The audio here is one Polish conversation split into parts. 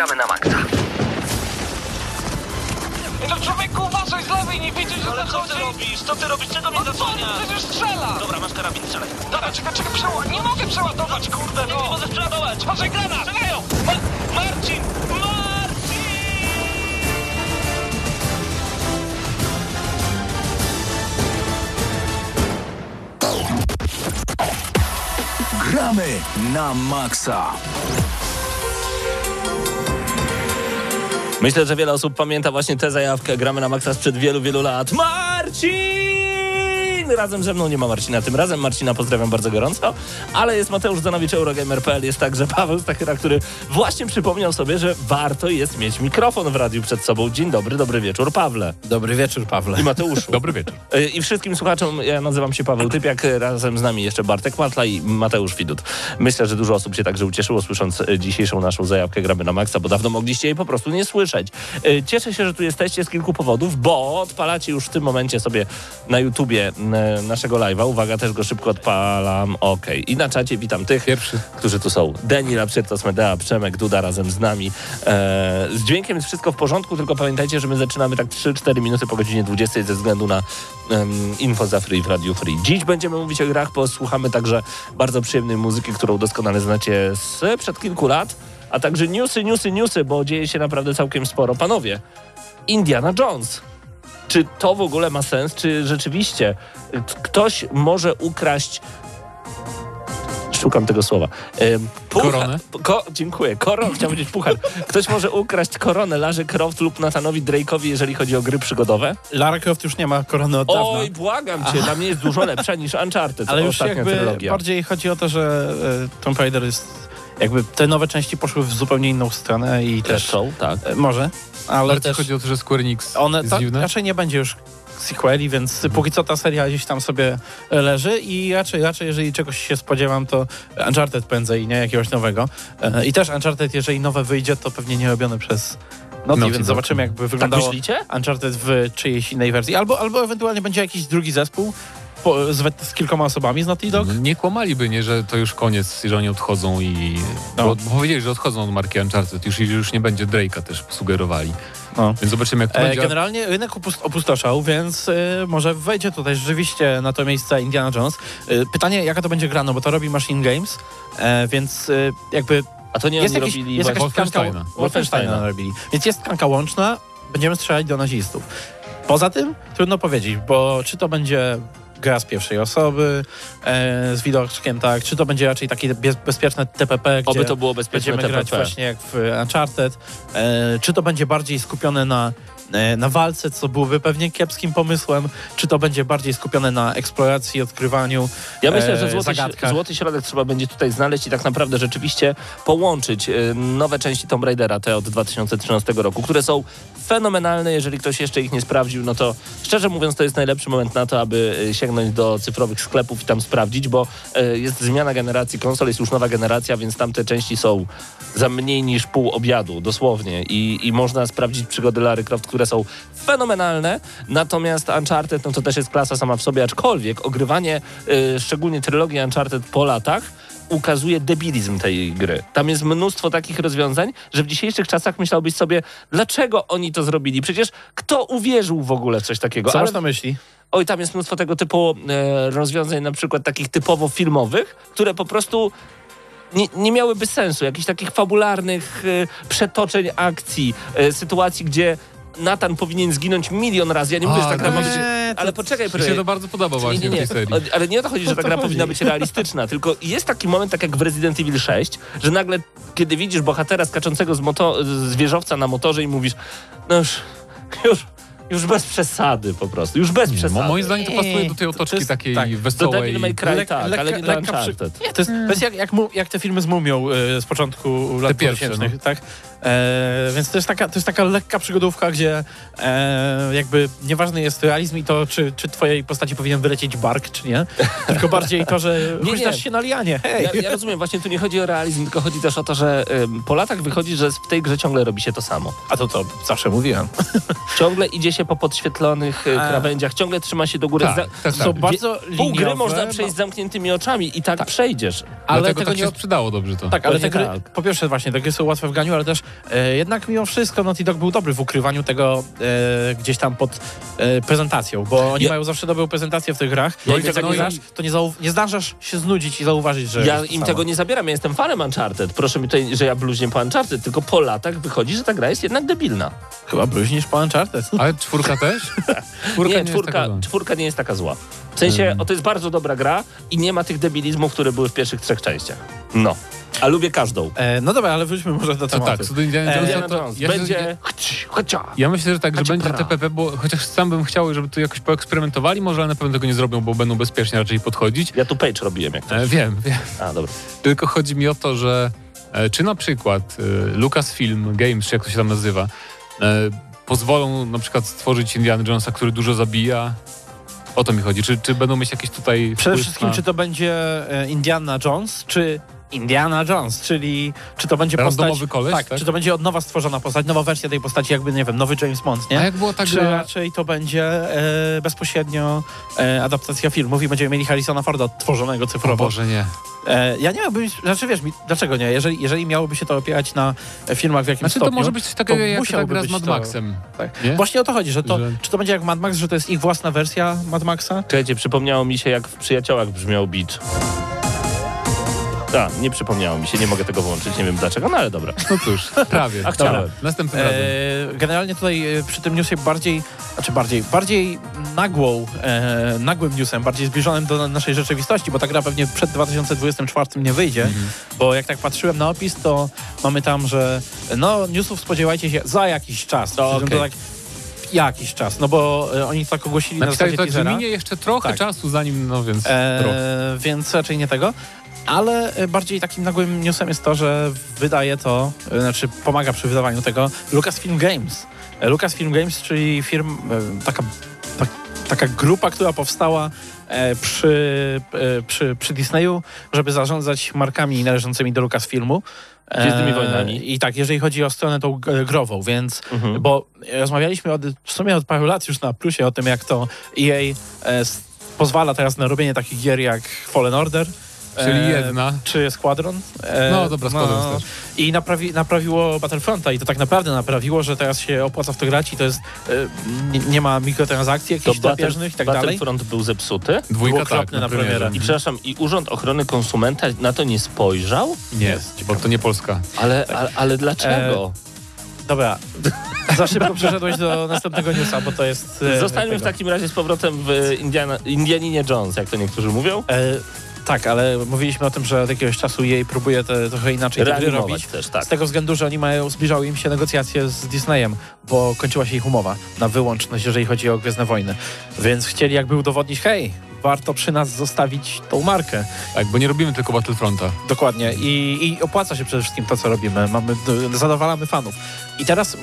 gramy na maksa. No człowieku, uważaj z lewej, nie widzisz, że Ale co ty robisz? Co ty robisz? Czego mnie No co, przecież strzela! Dobra, masz karabin, strzelaj. Dobra, czekaj, czekaj, przeła... Nie mogę przeładować, kurde, Jak nie no! możesz przeładować? Uważaj, granat! Strzelają! Ma Marcin! Marcin! Gramy na maksa. Myślę, że wiele osób pamięta właśnie tę zajawkę. Gramy na maksa sprzed wielu, wielu lat. Marcin! Razem ze mną nie ma Marcina. Tym razem Marcina pozdrawiam bardzo gorąco, ale jest Mateusz Zanowicz, Eurogamer.pl. Jest także Paweł Stachyra, który właśnie przypomniał sobie, że warto jest mieć mikrofon w radiu przed sobą. Dzień dobry, dobry wieczór, Pawle. Dobry wieczór, Pawle. I Mateuszu. Dobry wieczór. Y, I wszystkim słuchaczom, ja nazywam się Paweł Typiak, razem z nami jeszcze Bartek Matla i Mateusz Widut. Myślę, że dużo osób się także ucieszyło, słysząc y, dzisiejszą naszą zajawkę Gramy na Maxa, bo dawno mogliście jej po prostu nie słyszeć. Cieszę się, że tu jesteście z kilku powodów, bo odpalacie już w tym momencie sobie na YouTubie naszego live'a. Uwaga, też go szybko odpalam. Ok. I na czacie witam tych, Pierwszy. którzy tu są. Deni, Lapszytos, Medea, Przemek, Duda razem z nami. E, z dźwiękiem jest wszystko w porządku, tylko pamiętajcie, że my zaczynamy tak 3-4 minuty po godzinie 20 ze względu na em, info za free w Radio Free. Dziś będziemy mówić o grach, posłuchamy także bardzo przyjemnej muzyki, którą doskonale znacie z przed kilku lat, a także newsy, newsy, newsy, bo dzieje się naprawdę całkiem sporo. Panowie, Indiana Jones. Czy to w ogóle ma sens? Czy rzeczywiście ktoś może ukraść Szukam tego słowa. Em, puchar- Koronę? Ko, dziękuję. Koron, chciałem powiedzieć puchar. Ktoś może ukraść koronę Larze Croft lub Nathanowi Drake'owi, jeżeli chodzi o gry przygodowe? Lara Croft już nie ma korony od dawna. Oj, błagam cię, dla mnie jest dużo lepsza niż Uncharted, ale już jakby trylogia. bardziej chodzi o to, że e, Tomb Raider jest... Jakby te nowe części poszły w zupełnie inną stronę i Też są, tak. e, Może, ale Bardziej też... chodzi o to, że Square Enix One jest tak, dziwne. raczej nie będzie już sequeli, więc póki co ta seria gdzieś tam sobie leży i raczej, raczej jeżeli czegoś się spodziewam, to Uncharted prędzej, nie? Jakiegoś nowego. E, I też Uncharted, jeżeli nowe wyjdzie, to pewnie nie robione przez Naughty, Naughty więc zobaczymy jakby Tak wyglądało myślicie? Uncharted w czyjejś innej wersji. Albo, albo ewentualnie będzie jakiś drugi zespół po, z, z kilkoma osobami z Naughty Dog. No, Nie kłamaliby, nie, że to już koniec, że oni odchodzą i... No. Bo, bo powiedzieli, że odchodzą od marki Uncharted, już, już nie będzie Drake'a też sugerowali. No. Więc zobaczymy, jak to E, będzie. generalnie rynek upust- opustoszał, więc e, może wejdzie tutaj rzeczywiście na to miejsce Indiana Jones. E, pytanie, jaka to będzie gra, no bo to robi Machine Games, e, więc e, jakby A to nie jest, oni jakiś, robili jest jakaś. Wolfensteina Wolfensteina. robili. Więc jest tkanka łączna, będziemy strzelać do nazistów. Poza tym trudno powiedzieć, bo czy to będzie gra z pierwszej osoby, e, z widoczkiem, tak, czy to będzie raczej takie bez, bezpieczne TPP, gdzie Oby to było bezpieczne będziemy grać TPP. właśnie jak w Uncharted, e, czy to będzie bardziej skupione na na walce, co byłoby pewnie kiepskim pomysłem, czy to będzie bardziej skupione na eksploracji, odkrywaniu Ja myślę, e, że złoty, zagadkach. złoty środek trzeba będzie tutaj znaleźć i tak naprawdę rzeczywiście połączyć y, nowe części Tomb Raidera, te od 2013 roku, które są fenomenalne. Jeżeli ktoś jeszcze ich nie sprawdził, no to szczerze mówiąc to jest najlepszy moment na to, aby sięgnąć do cyfrowych sklepów i tam sprawdzić, bo jest zmiana generacji konsol, jest już nowa generacja, więc tamte części są za mniej niż pół obiadu, dosłownie. I, i można sprawdzić przygody Lary Croft, które są fenomenalne. Natomiast Uncharted, no to też jest klasa sama w sobie, aczkolwiek ogrywanie, y, szczególnie trylogii Uncharted po latach, ukazuje debilizm tej gry. Tam jest mnóstwo takich rozwiązań, że w dzisiejszych czasach myślałbyś sobie, dlaczego oni to zrobili? Przecież kto uwierzył w ogóle w coś takiego? Co Ale masz na myśli? Oj, tam jest mnóstwo tego typu e, rozwiązań, na przykład takich typowo filmowych, które po prostu nie, nie miałyby sensu. Jakichś takich fabularnych e, przetoczeń akcji, e, sytuacji, gdzie Nathan powinien zginąć milion razy. Ja nie mówię, A, że ta gra ma to być... Ale poczekaj, Mi się to bardzo podoba właśnie Nie, nie, nie. w tej serii. Ale nie o to chodzi, że ta gra chodzi? powinna być realistyczna, tylko jest taki moment, tak jak w Resident Evil 6, że nagle, kiedy widzisz bohatera skaczącego z, moto- z wieżowca na motorze i mówisz, no już, już, już bez przesady po prostu, już bez przesady. mo- moim zdaniem to pasuje do tej To- to otoczki jest- takiej tak, do wesołej. Devil May Cry Lek- tak, lekka- ale nie do lekka przy- Uncharted. Nie, to jest, to jest jak, jak, mu, jak te filmy z Mumią y, z początku lat pierwsze, 2000, no. tak? E, więc to jest, taka, to jest taka lekka przygodówka, gdzie e, jakby nieważny jest realizm i to, czy, czy twojej postaci powinien wylecieć bark, czy nie, tylko bardziej to, że huśtasz się na lianie, hej! Ja, ja rozumiem, właśnie tu nie chodzi o realizm, tylko chodzi też o to, że ym, po latach wychodzi, że w tej grze ciągle robi się to samo. A to to zawsze mówiłem. Ciągle idzie się po podświetlonych y, A. krawędziach, ciągle trzyma się do góry. Tak, Za- tak, Są tak. bardzo Pół gry liniowe, można przejść z zamkniętymi oczami i tak, przejdziesz. Ale Dlatego tego tak nie... się sprzedało dobrze to. Tak, ale te gry, tak. po pierwsze właśnie, te gry są łatwe w ganiu, ale też e, jednak mimo wszystko Naughty Dog był dobry w ukrywaniu tego e, gdzieś tam pod e, prezentacją, bo oni Ja- mają zawsze dobrą prezentację w tych grach, Ja i jak tego nie nie- znasz, to nie, zau- nie zdążasz się znudzić i zauważyć, że... Ja im tego nie zabieram, ja jestem fanem Uncharted. Proszę mi tutaj, że ja bluźnię po Uncharted, tylko po latach wychodzi, że ta gra jest jednak debilna. Chyba bluźnisz po Uncharted. Ale czwórka też? Czwórka nie, jest czwórka, taka zła. czwórka nie jest taka zła. W sensie, Mm. o, to jest bardzo dobra gra i nie ma tych debilizmów, które były w pierwszych trzech częściach. No. A lubię każdą. E, no dobra, ale wróćmy może do To tematu. tak, co do Indiana E, Jonesa, Indiana to Jones ja, się- będzie... Chci, chocia. ja myślę, że tak, że będzie pra. TPP, bo chociaż sam bym chciał, żeby tu jakoś poeksperymentowali, może ale na pewno tego nie zrobią, bo będą bezpiecznie raczej podchodzić. Ja tu page robiłem, jak to. E, wiem, wiem. A, dobra. Tylko chodzi mi o to, że e, czy na przykład e, Lucasfilm Games, czy jak to się tam nazywa, e, pozwolą na przykład stworzyć Indiana Jonesa, który dużo zabija. O to mi chodzi. Czy, czy będą mieć jakieś tutaj Przede wpływ wszystkim, na... czy to będzie e, Indiana Jones, czy Indiana Jones, czyli czy to będzie postać... Randomowy koleś, tak, tak? czy to będzie od nowa stworzona postać, nowa wersja tej postaci, jakby, nie wiem, nowy James Bond, nie? A jak było tak, czy że... raczej to będzie e, bezpośrednio e, adaptacja filmów i będziemy mieli Harrisona Forda odtworzonego O cyfrowo. Boże, nie. E, ja nie miałbym, znaczy wiesz, mi, dlaczego nie? Jeżeli, jeżeli miałoby się to opierać na e, filmach w jakimś Znaczy to stopniu... może być coś takiego to jak ta gra z być Mad to- Maxem. tak. nie? Właśnie o to chodzi, że to, Że- czy to będzie jak Mad Max, że to jest ich własna wersja Mad Maxa? Czekajcie, przypomniało mi się, jak w Przyjaciołach brzmiał beat. A, nie przypomniało mi się, nie mogę tego włączyć, nie wiem dlaczego, no ale dobra. No cóż, prawie. A chciałem. Dobra, Następnym razem. E, generalnie tutaj e, przy tym newsie bardziej, znaczy bardziej, bardziej nagłą, e, nagłym newsem, bardziej zbliżonym do naszej rzeczywistości, bo ta gra pewnie przed 2024 nie wyjdzie, Mhm. bo jak tak patrzyłem na opis, to mamy tam, że no newsów spodziewajcie się za jakiś czas. To czym okej. tak jakiś czas, no bo e, oni tak ogłosili na Napisali zasadzie tak, że teasera. minie jeszcze trochę Tak. czasu, zanim, no więc. E, więc raczej nie tego. Ale e, bardziej takim nagłym newsem jest to, że wydaje to, e, znaczy pomaga przy wydawaniu tego Lucasfilm Games. E, Lucasfilm Games, czyli firm, taka, tak, taka grupa, która powstała przy, przy, przy Disneyu, żeby zarządzać markami należącymi do Lucasfilmu. Gwiezdnymi Wojnami. I tak, jeżeli chodzi o stronę tą grową, więc Mhm. bo rozmawialiśmy od, w sumie od paru lat już na plusie o tym, jak to EA pozwala teraz na robienie takich gier jak Fallen Order. Czyli e, jedna. Czy Squadron. E, No dobra, Squadron też. I naprawi, naprawiło Battlefronta i to tak naprawdę naprawiło, że teraz się opłaca w to grać i to jest, e, nie, ma mikrotransakcji To jakichś drapieżnych i tak dalej. Battlefront był zepsuty. Dwójka tak, na premierze. premierę. I przepraszam, i Urząd Ochrony Konsumenta na to nie spojrzał? Nie, bo to nie Polska. Ale, ale, ale dlaczego? Dobra, za szybko przeszedłeś do następnego newsa, bo to jest... e, Zostańmy w takim razie z powrotem w Indiana, Indianinie Jones, jak to niektórzy mówią. E, tak, ale mówiliśmy o tym, że od jakiegoś czasu jej próbuje te, trochę inaczej te gry robić. też, tak. Z tego względu, że oni mają, zbliżały im się negocjacje z Disneyem, bo kończyła się ich umowa na wyłączność, jeżeli chodzi o Gwiezdne Wojny. Więc chcieli jakby udowodnić, hej, warto przy nas zostawić tą markę. Tak, bo nie robimy tylko Battlefronta. Dokładnie. I, i opłaca się przede wszystkim to, co robimy. Mamy, d- zadowalamy fanów. I teraz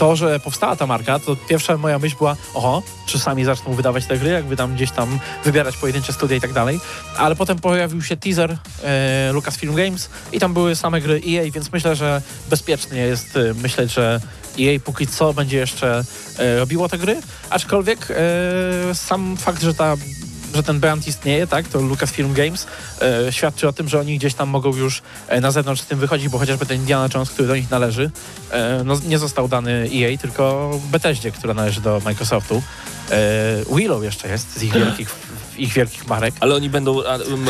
to, że powstała ta marka, to pierwsza moja myśl była, oho, czy sami zaczną wydawać te gry, jakby tam gdzieś tam wybierać pojedyncze studia i tak dalej. Ale potem pojawił się teaser e, Lucasfilm Games i tam były same gry EA, więc myślę, że bezpiecznie jest e, myśleć, że EA póki co będzie jeszcze e, robiło te gry, aczkolwiek e, sam fakt, że ta że ten brand istnieje, tak, to Lucasfilm Games e, świadczy o tym, że oni gdzieś tam mogą już e, na zewnątrz z tym wychodzić, bo chociażby ten Indiana Jones, który do nich należy, e, no, nie został dany EA, tylko Bethesdzie, która należy do Microsoftu. E, Willow jeszcze jest z ich wielkich, ich wielkich marek. Ale oni będą. A, m,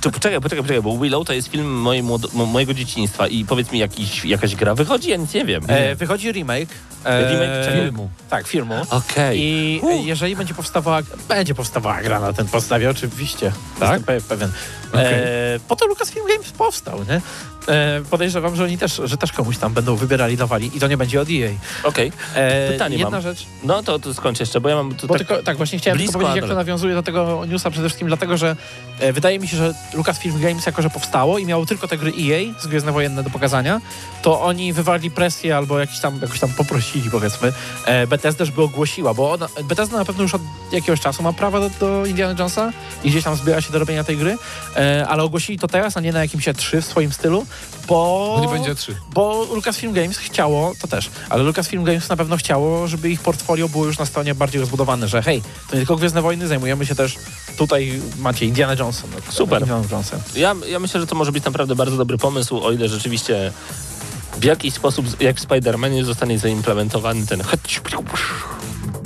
to poczekaj, poczekaj, poczekaj, bo Willow to jest film mojej mojego dzieciństwa i powiedz mi, jakiś, jakaś gra wychodzi? Ja nic nie wiem. E, wychodzi remake. E, Remake? Filmu. Tak, filmu. Okej. I jeżeli będzie powstawała, będzie powstawała gra na ten podstawie, oczywiście. Tak? Jestem pe- pewien. Okej. E, po to Lucasfilm Games powstał, nie? E, podejrzewam, że oni też, że też komuś tam będą wybierali, dawali i to nie będzie od EA. Okej. E, Pytanie jedna mam. rzecz, No to, to skończ jeszcze, bo ja mam tu bo tak... tylko, tak właśnie chciałem tylko powiedzieć, jak to nawiązuje do tego newsa przede wszystkim dlatego, że e, wydaje mi się, że Lucasfilm Games jako, że powstało i miało tylko te gry EA z Gwiezdne Wojenne do pokazania, to oni wywarli presję albo jakiś tam, jakoś tam poprosili powiedzmy e, Bethesda, żeby ogłosiła, bo ona, Bethesda na pewno już od jakiegoś czasu ma prawa do, do Indiana Jonesa i gdzieś tam zbiera się do robienia tej gry, e, ale ogłosili to teraz, a nie na jakimś E3 w swoim stylu, bo... No nie będzie trzy. Bo Lucasfilm Games chciało, to też, ale Lucasfilm Games na pewno chciało, żeby ich portfolio było już na stronie bardziej rozbudowane, że hej, to nie tylko Gwiezdne Wojny, zajmujemy się też Tutaj macie Indiana Johnson. no, Super. Indiana Johnson. Ja, ja myślę, że to może być naprawdę bardzo dobry pomysł, o ile rzeczywiście w jakiś sposób, jak w Spider-Manie, zostanie zaimplementowany ten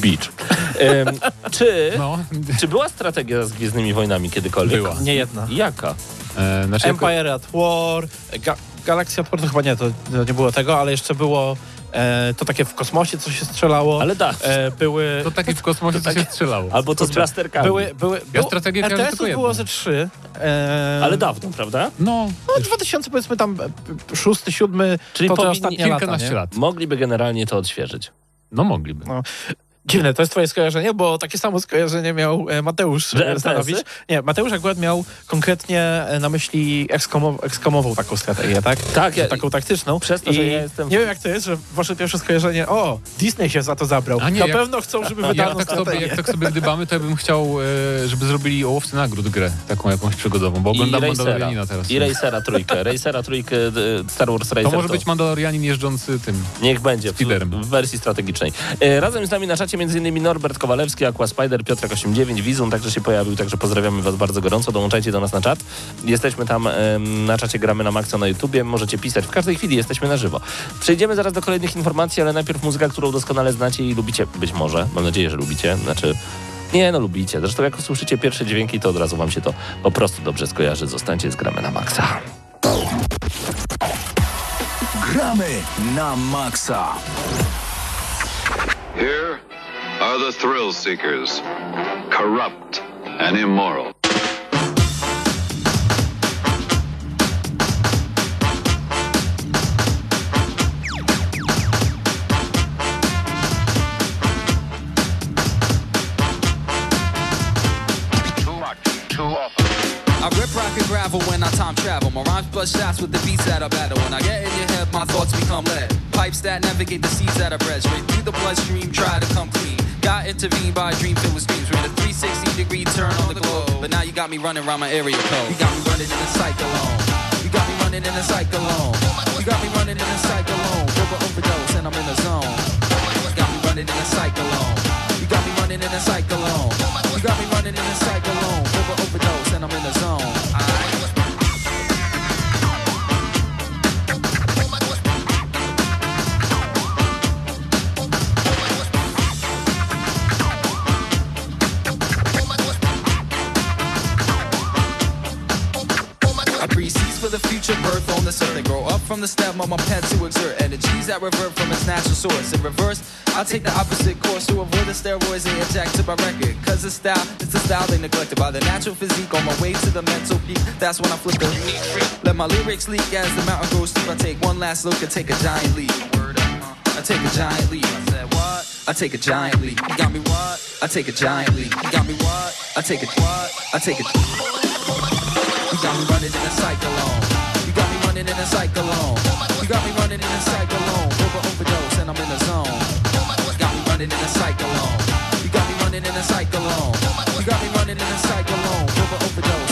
beach. Em, czy, No, czy była strategia z Gwiezdnymi Wojnami kiedykolwiek? była. Nie jedna. Jaka? E, znaczy, jako- Empire at War, Ga Galaxy at War, to chyba nie, to, to nie było tego, ale jeszcze było e, to takie w kosmosie, co się strzelało. Ale da. E, były... to taki w kosmosie, co się strzelało. Albo to z blasterkami. Były, były, Ja strategię kojarzę RTS-ów tylko było ze trzy. E, Ale dawno, prawda? No, No 2000 powiedzmy tam e, szósty, siódmy, Czyli to te ostatnie lata, kilkanaście lat. Mogliby generalnie to odświeżyć. No mogliby. No. Dziwne, to jest twoje skojarzenie, bo takie samo skojarzenie miał e, Mateusz Że e, Stanowicz. Nie, Mateusz akurat miał konkretnie e, na myśli ekskomow ekskomował taką strategię, tak? Tak, ja, taką taktyczną. przez to, że I ja jestem- Nie wiem jak to jest, że wasze pierwsze skojarzenie, o, Disney się za to zabrał. A nie, na jak- pewno chcą, żeby Ja wydano tak sobie, jak tak sobie gdybamy, to ja bym chciał, żeby zrobili o łowcy nagród grę, taką jakąś przygodową, bo oglądam. Mandalorianina teraz. I Racera trójkę. Racera trójkę Star Wars Racer. to może być Mandalorianin jeżdżący tym. Niech będzie w, w wersji strategicznej. Razem z nami na czacie m.in. Norbert Kowalewski, Aqua Spider, Piotrek 89, Wizun także się pojawił, także pozdrawiamy was bardzo gorąco. Dołączajcie do nas na czat. Jesteśmy tam na czacie, gramy na Maxa na YouTubie. Możecie pisać. W każdej chwili jesteśmy na żywo. Przejdziemy zaraz do kolejnych informacji, ale najpierw muzyka, którą doskonale znacie i lubicie. Być może. Mam nadzieję, że lubicie. Znaczy... Nie, no lubicie. Zresztą jak usłyszycie pierwsze dźwięki, to od razu wam się to po prostu dobrze skojarzy. Zostańcie z gramy na Maxa. Gramy na maksa. Here are the thrill seekers, corrupt and immoral. And gravel when I time travel. My rhymes blood shots with the beats that I battle. When I get in your head, my thoughts become lead. Pipes that navigate the seas that I bred. Straight through the bloodstream, try to come clean. Got intervened by a dream filled with screams. Ran a 360 degree turn on the globe. But now you got me running around my area code. You got me running in a cyclone. You got me running in a cyclone. You got me running in a cyclone. Verbal overdose and I'm in the zone. You got me running in a cyclone. You got me running in a cyclone. You got me running in a cyclone. Up from the stem of my pen to exert energies that revert from its natural source. In reverse, I take the opposite course to avoid the steroids they inject to my record. Cause the style, it's the style they neglected by the natural physique on my way to the mental peak. That's when I flip the Let my lyrics leak as the mountain grows steep. I take one last look and take a giant leap. Word up, huh? I take a giant leap. I said what? I take a giant leap. You got me what? I take a giant leap. You got me what? I take a what? I take a you got me running in a cyclone. Running in a cyclone. You got me running in a cyclone. Over overdose and I'm in the zone. You got me running in a cyclone. You got me running in a cyclone. You got me running in a cyclone. Over overdose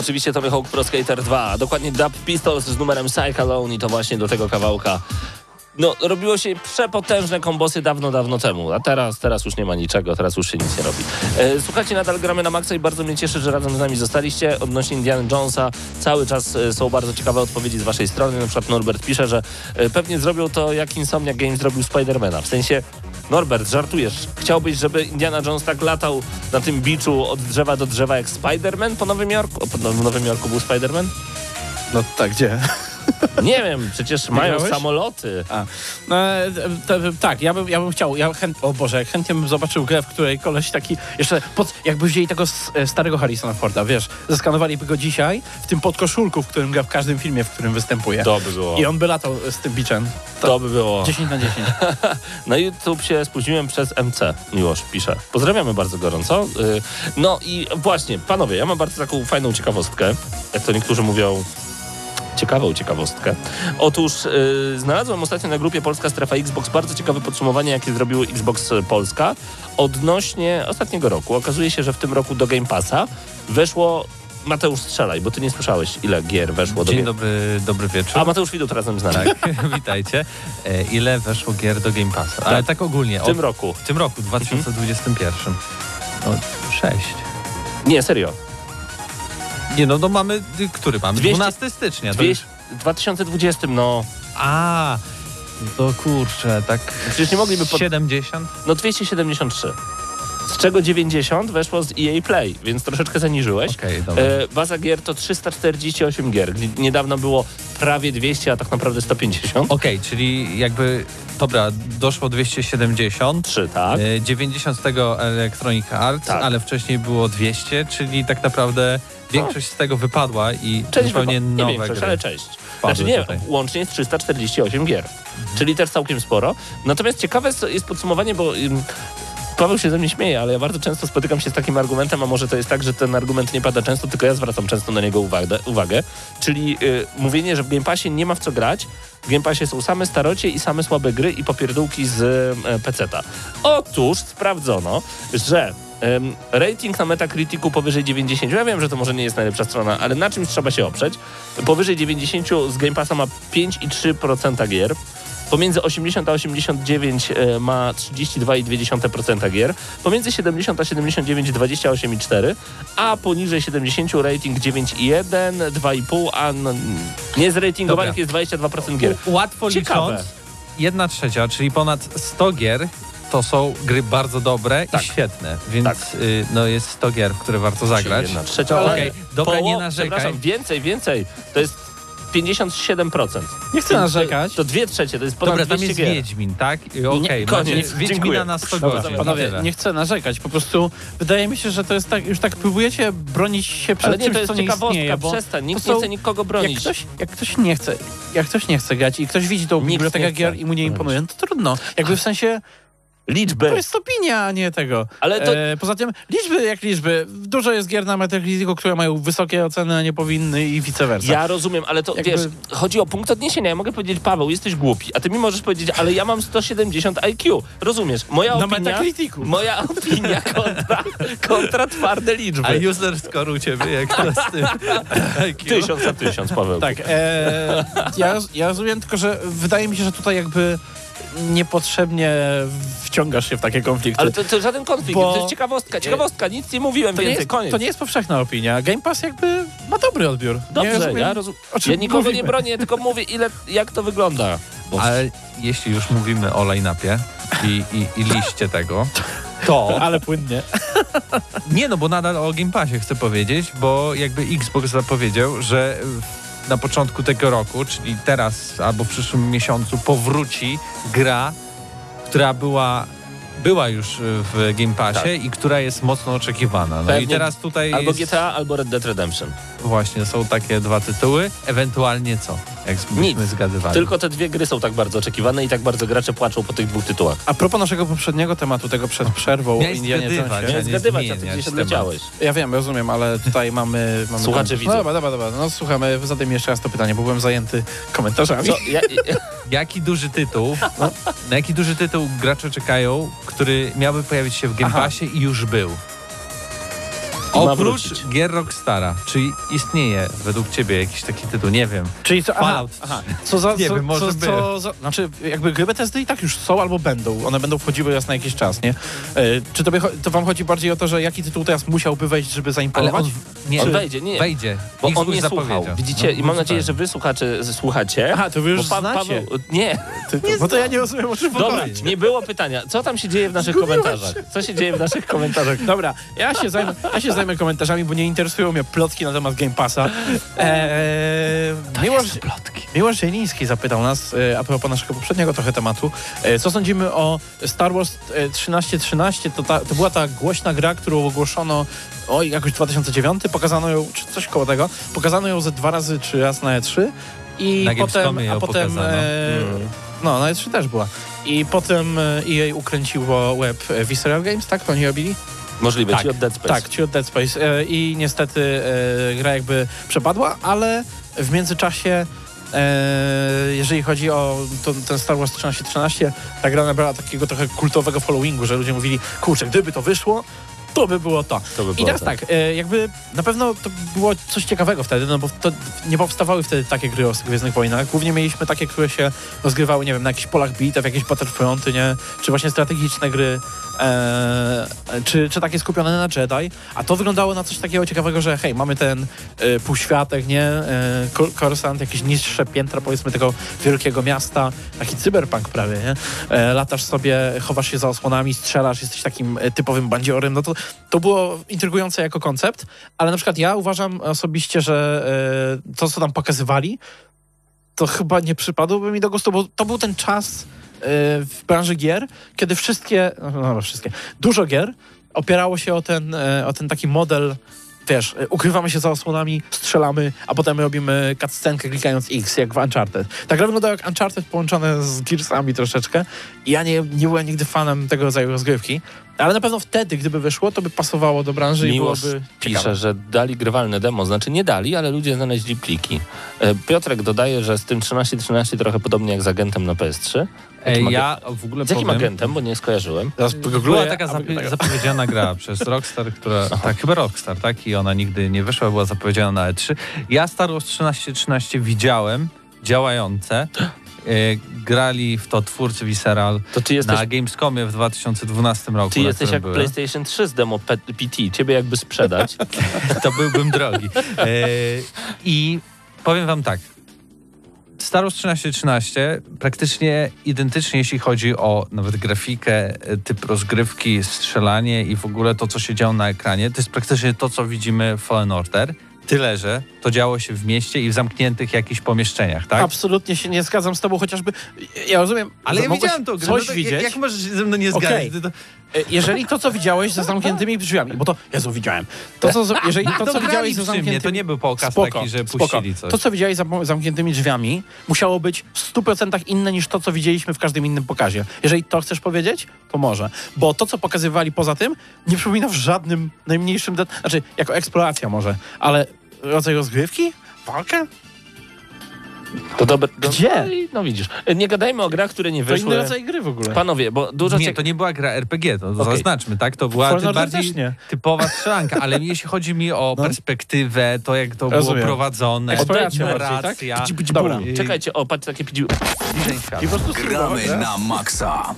oczywiście Tony Hawk Pro Skater 2, a dokładnie Dub Pistols z numerem Psych Alone i to właśnie do tego kawałka. No, robiło się przepotężne kombosy dawno, dawno temu, a teraz, teraz już nie ma niczego, teraz już się nic nie robi. E, słuchajcie, nadal gramy na maksa i bardzo mnie cieszy, że razem z nami zostaliście. Odnośnie Indiana Jonesa cały czas e, są bardzo ciekawe odpowiedzi z waszej strony. Na przykład Norbert pisze, że e, pewnie zrobią to jak Insomniac Games zrobił Spidermana. W sensie, Norbert, żartujesz. Chciałbyś, żeby Indiana Jones tak latał na tym biczu od drzewa do drzewa jak Spiderman po Nowym Jorku? O, po w Nowym Jorku był Spiderman? No tak, gdzie? Nie wiem, przecież mają grałeś? samoloty. A, no, e, to, tak, ja bym, ja bym chciał, ja chęt, o Boże, chętnie bym zobaczył grę, w której koleś taki, jeszcze pod, jakby wzięli tego e, starego Harrisona Forda, wiesz, zeskanowaliby go dzisiaj w tym podkoszulku, w którym gra w każdym filmie, w którym występuje. To by było. I on by latał z tym biczem. To by było. 10 na 10. Na YouTube się spóźniłem przez MC. Miłosz pisze. Pozdrawiamy bardzo gorąco. Y, No i właśnie, panowie, ja mam bardzo taką fajną ciekawostkę. Jak to niektórzy mówią, ciekawą ciekawostkę. Otóż y, znalazłem ostatnio na grupie Polska Strefa Xbox bardzo ciekawe podsumowanie, jakie zrobiło Xbox Polska odnośnie ostatniego roku. Okazuje się, że w tym roku do Game Passa weszło Mateusz strzelaj, bo ty nie słyszałeś, ile gier weszło do Dzień dobry, dobry wieczór. A Mateusz Widut razem z nami. Tak, witajcie. E, ile weszło gier do Game Passa? Ale tak ogólnie. W tym roku. w tym roku, 2021. No, sześć. Nie, serio. Nie no, no mamy, y, który mamy? 200 12 stycznia. To Dwie, już... w 2020, no, A, to kurczę, tak Przecież nie mogliby pod- 70? no 273. Z czego 90 weszło z EA Play, więc troszeczkę zaniżyłeś. Dobra. E, baza gier to 348 gier. Niedawno było prawie 200, a tak naprawdę 150. Okej, czyli jakby, dobra, doszło 270. 3, tak? E, 90 z tego Electronic Arts, Tak. ale wcześniej było 200, czyli tak naprawdę większość z tego wypadła i Część zupełnie wypa- nie nowe większość, gry. ale część. Znaczy nie, tutaj. łącznie jest 348 gier, czyli też całkiem sporo. Natomiast ciekawe jest- podsumowanie, bo Paweł się ze mnie śmieje, ale ja bardzo często spotykam się z takim argumentem, a może to jest tak, że ten argument nie pada często, tylko ja zwracam często na niego uwagę, uwagę czyli y, mówienie, że w Game Passie nie ma w co grać, w Game Passie są same starocie i same słabe gry i popierdółki z e, peceta. Otóż sprawdzono, że rating na Metacriticu powyżej 90, ja wiem, że to może nie jest najlepsza strona, ale na czymś trzeba się oprzeć. Powyżej 90 z Game Passa ma 5,3% gier. Pomiędzy 80 a 89 e, ma 32,2% gier. Pomiędzy 70 a 79 28,4, a poniżej 70 rating 9,1, 2,5, a no, jest 22% gier. U- Łatwo Ciekawe. licząc, jedna trzecia, czyli ponad 100 gier to są gry bardzo dobre Tak. i świetne, więc Tak. y, no jest 100 gier, które warto zagrać. Trzecia, ale dobra, poło- nie narzekaj. Więcej, więcej. To jest 57%. Nie chcę narzekać. To dwie trzecie, to jest ponad Dobra, tam 200 jest gier. Wiedźmin, tak? Okej, macie Wiedźmina na 100 Dobra, godzin. Panowie, nie chcę narzekać, po prostu wydaje mi się, że to jest tak, już tak próbujecie bronić się przed Ale nie, czymś, to jest co nie ciekawostka, istnieje, bo przestań, nikt to nie są- chce nikogo jak bronić. ktoś, jak ktoś nie chce, jak ktoś nie chce grać i ktoś widzi tą bibliotekę gier i mu nie imponuje, no to trudno. Jakby w sensie, to Liczby. jest opinia, a nie tego. Ale to- E, poza tym, liczby jak liczby. Dużo jest gier na Metacriticu, które mają wysokie oceny, a nie powinny i vice versa. Ja rozumiem, ale to Jakby- wiesz, chodzi o punkt odniesienia. Ja mogę powiedzieć, Paweł, jesteś głupi, a ty mi możesz powiedzieć, ale ja mam 170 IQ. Rozumiesz? Moja Na opinia. Metacriticu. Moja opinia kontra, kontra twarde A liczby. user score u ciebie, jak to z tym IQ? Tysiąc na tysiąc, Paweł. Tak, e, ja, ja rozumiem, tylko że wydaje mi się, że tutaj jakby niepotrzebnie wciągasz się w takie konflikty. Ale to, to żaden konflikt, Bo- to jest ciekawostka, ciekawostka, nic nie mówiłem to nie, więcej, jest, koniec. to nie jest powszechna opinia. Game Pass jakby ma dobry odbiór. Nie Dobrze, rozumiem, ja rozumiem. Ja nikogo mówimy. nie bronię, tylko mówię, ile, jak to wygląda. Bo Ale jeśli już mówimy o line-upie i, i, i liście tego, to... Ale płynnie. Nie, no bo nadal o Game Passie chcę powiedzieć, bo jakby Xbox zapowiedział, że na początku tego roku, czyli teraz albo w przyszłym miesiącu powróci gra, która była była już w Game Passie i która jest mocno oczekiwana. No i Tak. Pewnie teraz tutaj Albo jest, GTA, albo Red Dead Redemption. Właśnie są takie dwa tytuły, ewentualnie co? Jak Nic. byśmy zgadywali. Tylko te dwie gry są tak bardzo oczekiwane i tak bardzo gracze płaczą po tych dwóch tytułach. A propos naszego poprzedniego tematu, tego przed przerwą o Miałeś Indianie zgadywać, Jonesie. nie zgadywać, a ty gdzieś temat. odleciałeś. Ja wiem, rozumiem, ale tutaj mamy... mamy Słuchacze widzą. No dobra, dobra, dobra. No słuchamy, zadajmy jeszcze raz to pytanie, bo byłem zajęty komentarzami. Co, ja, Jaki duży tytuł, na jaki duży tytuł gracze czekają, który miałby pojawić się w Game Aha. Passie i już był? Oprócz wrócić. gier Rockstara, czy istnieje według ciebie jakiś taki tytuł? Nie wiem. Czyli co, aha, Fallout. aha, co za, Nie co, wiem, może co, by. co za, znaczy jakby gry Bethesdy i tak już są albo będą, one będą wchodziły raz na jakiś czas, nie? E, czy tobie, to wam chodzi bardziej o to, że jaki tytuł teraz musiałby wejść, żeby Ale zaimponować? on, nie, On wejdzie, nie. wejdzie. Bo on nie słuchał. Widzicie? No, I mam nadzieję, że wy słuchacze słuchacie. Aha, to wy już pa- znacie. Paweł, nie, Ty, no to ja nie rozumiem, o czym dobra, mówisz. nie było pytania. Co tam się dzieje w naszych komentarzach? Co się dzieje w naszych komentarzach? Dobra, ja się, zajmę, ja się zajmę komentarzami, bo nie interesują mnie plotki na temat Game Passa. Eee, Miłosz, Miłosz Zieliński zapytał nas, e, a propos naszego poprzedniego trochę tematu, e, co sądzimy o Star Wars e, 1313? To, ta, to była ta głośna gra, którą ogłoszono oj, jakoś 2009, pokazano ją, czy coś koło tego, pokazano ją ze dwa razy, czy raz na E3 i Na potem, a potem e, no, na E3 też była. I potem e, EA ukręciło web e, Visceral Games, tak? To oni robili? Możliwe, Tak, ci od Dead Space. Tak, ci od Dead Space. E, I niestety e, gra jakby przepadła, ale w międzyczasie, e, jeżeli chodzi o to, ten Star Wars 1313, ta gra nabrała takiego trochę kultowego followingu, że ludzie mówili, kurczę, gdyby to wyszło, to by było to. To by I było teraz tak. tak, jakby na pewno to było coś ciekawego wtedy, no bo to nie powstawały wtedy takie gry o Gwiezdnych Wojnach. Głównie mieliśmy takie, które się rozgrywały, nie wiem, na jakichś polach bitew, jakieś Battlefronty, nie? Czy właśnie strategiczne gry, e, czy, czy takie skupione na Jedi. A to wyglądało na coś takiego ciekawego, że hej, mamy ten e, półświatek, nie? E, jakieś niższe piętra, powiedzmy, tego wielkiego miasta. Taki cyberpunk prawie, nie? E, latasz sobie, chowasz się za osłonami, strzelasz, jesteś takim e, typowym bandziorem. No to, to było intrygujące jako koncept, ale na przykład ja uważam osobiście, że e, to, co tam pokazywali, to chyba nie przypadłoby mi do gustu, bo to był ten czas w branży gier, kiedy wszystkie, no dobra, wszystkie, dużo gier opierało się o ten, e, o ten taki model, wiesz, e, ukrywamy się za osłonami, strzelamy, a potem robimy cutscenkę klikając X, jak w Uncharted. Ta gra wyglądała jak Uncharted połączone z Gearsami troszeczkę ja nie, nie byłem nigdy fanem tego rodzaju rozgrywki, ale na pewno wtedy, gdyby wyszło, to by pasowało do branży Miłosz i byłoby pisze, ciekawe. że dali grywalne demo, znaczy nie dali, ale ludzie znaleźli pliki. E, Piotrek dodaje, że z tym 1313 trochę podobnie jak z agentem na PS3. Ej, ja w ogóle Z jakim powiem, agentem, bo nie skojarzyłem. Była taka zapo- tak. zapowiedziana gra przez Rockstar, która. Tak, chyba Rockstar, tak? I ona nigdy nie wyszła, była zapowiedziana na E3. Ja Star Wars 1313 widziałem działające. E, grali w to twórcy Visceral To czy jesteś, na Gamescomie w 2012 roku. ty jesteś jak byłem. PlayStation 3 z demo PT, ciebie jakby sprzedać. to byłbym drogi. E, I powiem wam tak. Star Wars 1313 praktycznie identycznie, jeśli chodzi o nawet grafikę, e, typ rozgrywki, strzelanie i w ogóle to, co się działo na ekranie, to jest praktycznie to, co widzimy w Fallen Order. Tyle, że to działo się w mieście i w zamkniętych jakichś pomieszczeniach, tak? Absolutnie się nie zgadzam z tobą, chociażby ja rozumiem, Ale ja widziałem to coś no to widzieć. Jak, możesz się ze mną nie zgadzać? Ty To, E, Jeżeli to, co widziałeś ze zamkniętymi drzwiami, bo to, Jezu, widziałem. To, co, jeżeli to, co widziałeś ze przy mnie, zamkniętymi... to nie był pokaz Spoko, taki, że spoko. puścili coś. To, co widziałeś za zamkniętymi drzwiami, musiało być w 100% inne niż to, co widzieliśmy w każdym innym pokazie. Jeżeli to chcesz powiedzieć, to może. Bo to, co pokazywali poza tym, nie przypomina w żadnym najmniejszym... Znaczy, jako eksploracja może, ale rodzaj rozgrywki? Walkę? To dobre, do, Gdzie? No, no widzisz. Nie gadajmy o grach, które nie To inny wyszły. rodzaj gry w ogóle. Panowie, bo dużo Nie, ciek- to nie była gra RPG, to, Okej. zaznaczmy, tak? To była Fallen ty Order bardziej typowa strzelanka, ale jeśli chodzi mi o No. perspektywę, to jak to Rozumiem. było prowadzone, Eksploracja bardziej, tak? narracja, pidzi, Dobra. Czekajcie, o, patrz, takie pidzi... bliżej świata. I po prostu Gramy na maksa.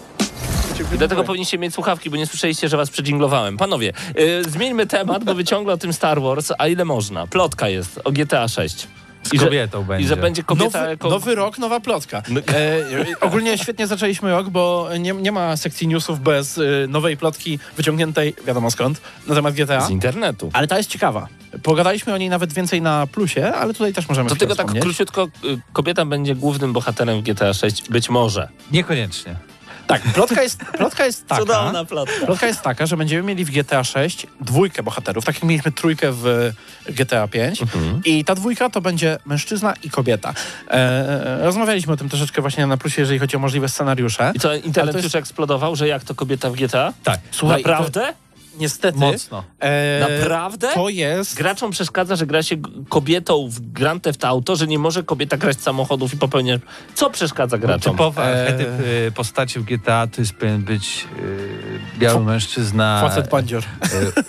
I Dlatego powinniście mieć słuchawki, bo nie słyszeliście, że was przedzinglowałem. Panowie, yy, zmieńmy temat, bo wy ciągle o tym Star Wars, a ile można? Plotka jest o GTA 6. Z kobietą będzie. I że będzie kobieta Nowy, jako... nowy rok, nowa plotka. E, ogólnie świetnie zaczęliśmy rok, bo nie, nie ma sekcji newsów bez e, nowej plotki wyciągniętej, wiadomo skąd, na temat GTA. Z internetu. Ale ta jest ciekawa. Pogadaliśmy o niej nawet więcej na plusie, ale tutaj też możemy To tylko tak wspomnieć. króciutko, y, kobieta będzie głównym bohaterem w GTA 6, być może. Niekoniecznie. Tak, plotka jest, plotka jest taka. plotka. Plotka jest taka, że będziemy mieli w GTA 6 dwójkę bohaterów, tak jak mieliśmy trójkę w GTA 5 Mhm. i ta dwójka to będzie mężczyzna i kobieta. E, rozmawialiśmy o tym troszeczkę właśnie na plusie, jeżeli chodzi o możliwe scenariusze. I co, internet to jest- już eksplodował, że jak to kobieta w GTA? Tak. Słuchaj, Naprawdę? Niestety Mocno. e, Naprawdę? to jest... Graczom przeszkadza, że gra się kobietą w Grand Theft Auto, że nie może kobieta grać samochodów i popełniać... Co przeszkadza graczom? Typowy Eee. archetyp y, postaci w GTA to jest powinien być y, biały mężczyzna. Facet bandzior.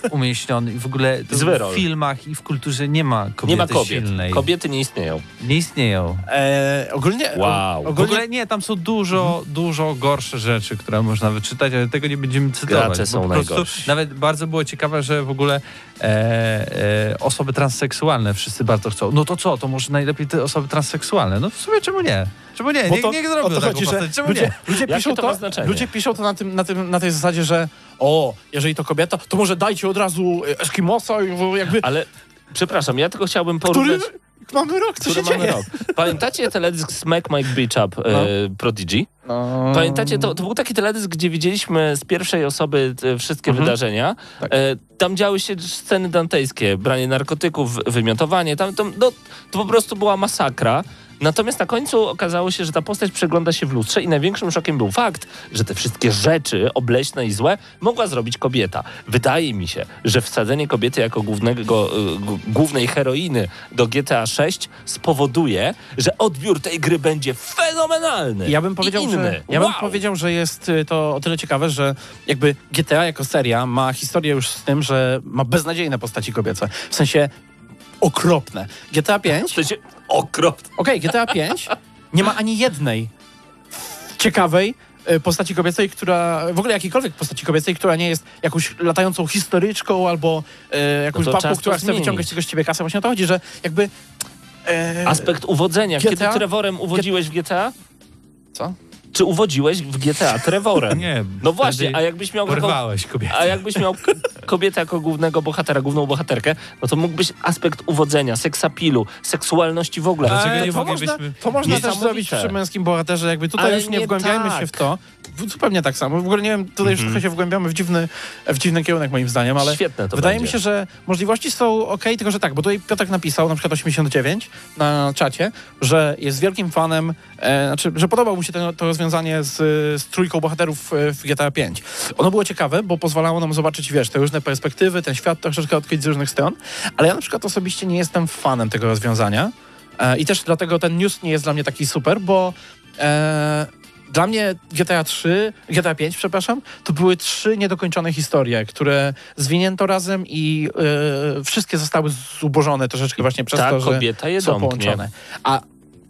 y, umieśniony i w ogóle w filmach i w kulturze nie ma kobiety Nie ma kobiet. silnej. Kobiety nie istnieją. Nie istnieją. E, ogólnie... Wow. W Ogólnie, ogóle nie, tam są dużo, dużo gorsze rzeczy, które można wyczytać, ale tego nie będziemy cytować. Gracze są po prostu najgorsi. Nawet bardzo było ciekawe, że w ogóle e, e, osoby transseksualne wszyscy bardzo chcą. No to co, to może najlepiej te osoby transseksualne? No w sumie czemu nie? Czemu nie? Bo Nie, to- nie o zrobią to chodzi, że. Czemu ludzie, nie? ludzie, piszą to to, ludzie piszą to na, tym, na, tym, na tej zasadzie, że o, jeżeli to kobieta, to może dajcie od razu Eskimosa, jakby, Ale, przepraszam, ja tylko chciałbym który porównać... mamy rok, co się mamy dzieje? rok. Pamiętacie teledysk Smack Mike Beach Up No. e, Prodigy? No. Pamiętacie, to, to był taki teledysk, gdzie widzieliśmy z pierwszej osoby te wszystkie Mhm. wydarzenia. Tak. E, tam działy się sceny dantejskie, branie narkotyków, wymiotowanie. Tam, tam, no, to po prostu była masakra. Natomiast na końcu okazało się, że ta postać przegląda się w lustrze i największym szokiem był fakt, że te wszystkie rzeczy obleśne i złe mogła zrobić kobieta. Wydaje mi się, że wsadzenie kobiety jako głównego, g- głównej heroiny do GTA 6 spowoduje, że odbiór tej gry będzie fenomenalny. Ja bym powiedział, że, ja wow. bym powiedział, że jest y, to o tyle ciekawe, że jakby GTA jako seria ma historię już z tym, że ma beznadziejne postaci kobiece. W sensie okropne. GTA 5 W sensie okropne. Okej, GTA 5 nie ma ani jednej ciekawej e, postaci kobiecej, która, w ogóle jakiejkolwiek postaci kobiecej, która nie jest jakąś latającą historyczką albo e, jakąś No babką, która chce wyciągać z tego z ciebie kasę. Właśnie o to chodzi, że jakby... E, Aspekt uwodzenia. Kiedy GTA? Trevorem uwodziłeś w GTA? Co? Czy uwodziłeś w GTA Trevorem? Nie. No właśnie, a jakbyś miał Porwałeś kobietę. a jakbyś miał kobietę jako głównego bohatera, główną bohaterkę, no to mógłbyś aspekt uwodzenia, seksapilu, seksualności w ogóle. E, nie to, moglibyśmy- można, to można też zrobić przy męskim bohaterze, jakby tutaj Ale już nie nie wgłębiajmy tak. się w to. Zupełnie tak samo. W ogóle nie wiem, tutaj już Mhm. trochę się wgłębiamy w dziwny, w dziwny kierunek moim zdaniem, ale Świetne to wydaje będzie. mi się, że możliwości są ok, tylko że tak, bo tutaj Piotrek napisał, na przykład 89 na czacie, że jest wielkim fanem, e, znaczy, że podobał mu się to, to rozwiązanie z, z trójką bohaterów e, w GTA 5. Ono było ciekawe, bo pozwalało nam zobaczyć, wiesz, te różne perspektywy, ten świat troszeczkę odkryć z różnych stron, ale ja na przykład osobiście nie jestem fanem tego rozwiązania e, i też dlatego ten news nie jest dla mnie taki super, bo e, dla mnie GTA 3, GTA 5, przepraszam, to były trzy niedokończone historie, które zwinięto razem i e, wszystkie zostały zubożone troszeczkę właśnie przez Ta to, że kobieta je są domknie. połączone. A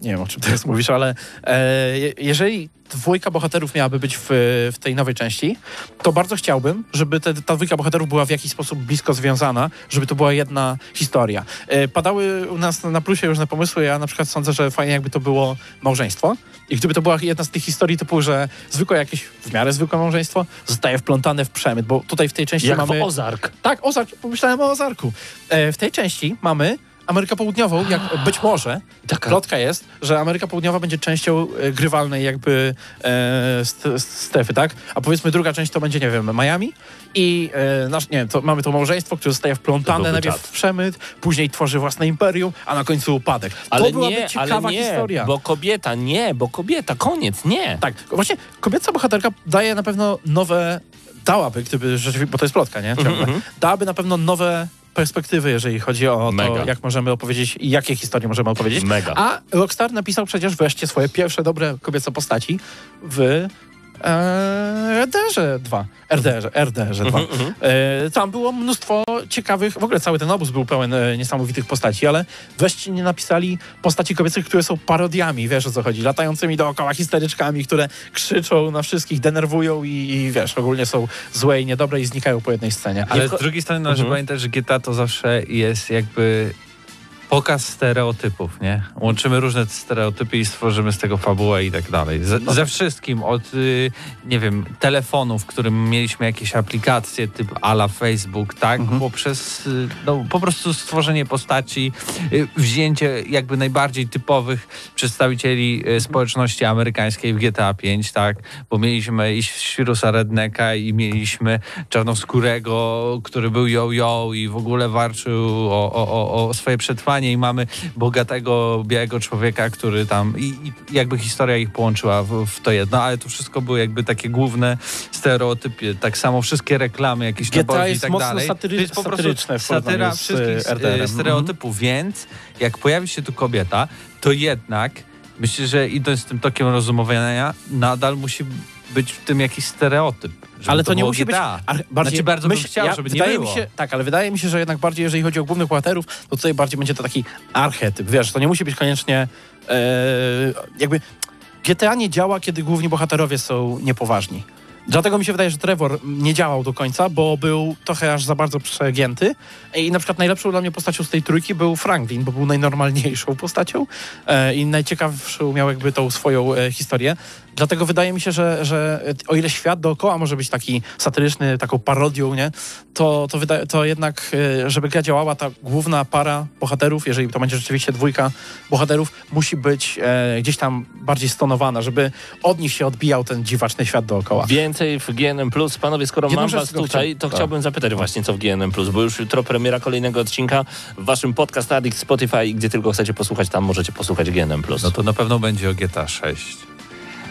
nie wiem, o czym teraz mówisz, ale e, je- jeżeli dwójka bohaterów miałaby być w, w tej nowej części, to bardzo chciałbym, żeby te, ta dwójka bohaterów była w jakiś sposób blisko związana, żeby to była jedna historia. E, padały u nas na plusie różne pomysły, ja na przykład sądzę, że fajnie jakby to było małżeństwo i gdyby to była jedna z tych historii typu, że zwykłe jakieś, w miarę zwykłe małżeństwo zostaje wplątane w przemyt, bo tutaj w tej części Jak mamy... w Ozark. Tak, Ozark, pomyślałem o Ozarku. E, w tej części mamy Amerykę Południową, jak być może, Taka. plotka jest, że Ameryka Południowa będzie częścią e, grywalnej jakby e, st- st- strefy, tak? A powiedzmy druga część to będzie, nie wiem, Miami i e, nasz, nie wiem, to mamy to małżeństwo, które zostaje wplątane najpierw w przemyt, później tworzy własne imperium, a na końcu upadek. Ale to nie, ciekawa ale nie, historia. bo kobieta, nie, bo kobieta, koniec, nie. Tak, właśnie kobieca bohaterka daje na pewno nowe, dałaby, gdyby rzeczywiście, bo to jest plotka, nie? Ciągle. mhm. Dałaby na pewno nowe perspektywy, jeżeli chodzi o to, Mega. jak możemy opowiedzieć i jakie historie możemy opowiedzieć. Mega. A Rockstar napisał przecież wreszcie swoje pierwsze dobre kobiece postaci w e, RDR 2. RDR, RDR 2. Mhm, E, tam było mnóstwo ciekawych, w ogóle cały ten obóz był pełen e, niesamowitych postaci, ale wreszcie nie napisali postaci kobiecych, które są parodiami, wiesz o co chodzi, latającymi dookoła histeryczkami, które krzyczą na wszystkich, denerwują i, i wiesz, ogólnie są złe i niedobre i znikają po jednej scenie. Ale Nie z drugiej strony należy Mhm. pamiętać, że GTA to zawsze jest jakby pokaz stereotypów, nie? Łączymy różne stereotypy i stworzymy z tego fabułę i tak dalej. Ze, ze wszystkim, od, y, nie wiem, telefonu, w którym mieliśmy jakieś aplikacje typ ala Facebook, tak? Poprzez y, no, po prostu stworzenie postaci, y, wzięcie jakby najbardziej typowych przedstawicieli społeczności amerykańskiej w GTA 5, tak? Bo mieliśmy i Świrusa Rednecka i mieliśmy Czarnoskórego, który był yo-yo i w ogóle walczył o, o, o, o swoje przetrwanie I mamy bogatego, białego człowieka, który tam i, i jakby historia ich połączyła w, w to jedno, ale to wszystko były jakby takie główne stereotypy. Tak samo wszystkie reklamy, jakieś nabożni i tak mocno dalej. satyry- to jest po prostu satyra z, wszystkich e, RDR-em. e, stereotypów, więc jak pojawi się tu kobieta, to jednak myślę, że idąc tym tokiem rozumowania, nadal musi być w tym jakiś stereotyp. Ale to, nie było musi GTA. być. ar- Bardziej, Znaczy, bardzo bym myśl- chciał, ja, żeby nie było. Mi się, tak, ale wydaje mi się, że jednak bardziej, jeżeli chodzi o głównych bohaterów, to tutaj bardziej będzie to taki archetyp. Wiesz, to nie musi być koniecznie e, jakby. GTA nie działa, kiedy główni bohaterowie są niepoważni. Dlatego mi się wydaje, że Trevor nie działał do końca, bo był trochę aż za bardzo przegięty. I na przykład najlepszą dla mnie postacią z tej trójki był Franklin, bo był najnormalniejszą postacią e, i najciekawszą miał jakby tą swoją e, historię. Dlatego wydaje mi się, że, że o ile świat dookoła może być taki satyryczny, taką parodią, nie, to, to, wydaje, to jednak, e, żeby gra działała, ta główna para bohaterów, jeżeli to będzie rzeczywiście dwójka bohaterów, musi być e, gdzieś tam bardziej stonowana, żeby od nich się odbijał ten dziwaczny świat dookoła. Więcej w GNM+. Panowie, skoro Jedną mam was tutaj, chciałem- to tak. chciałbym zapytać właśnie, co w GNM+, bo już jutro premiera kolejnego odcinka w waszym podcast Addict Spotify, gdzie tylko chcecie posłuchać, tam możecie posłuchać GNM+. No to na pewno będzie o GTA 6.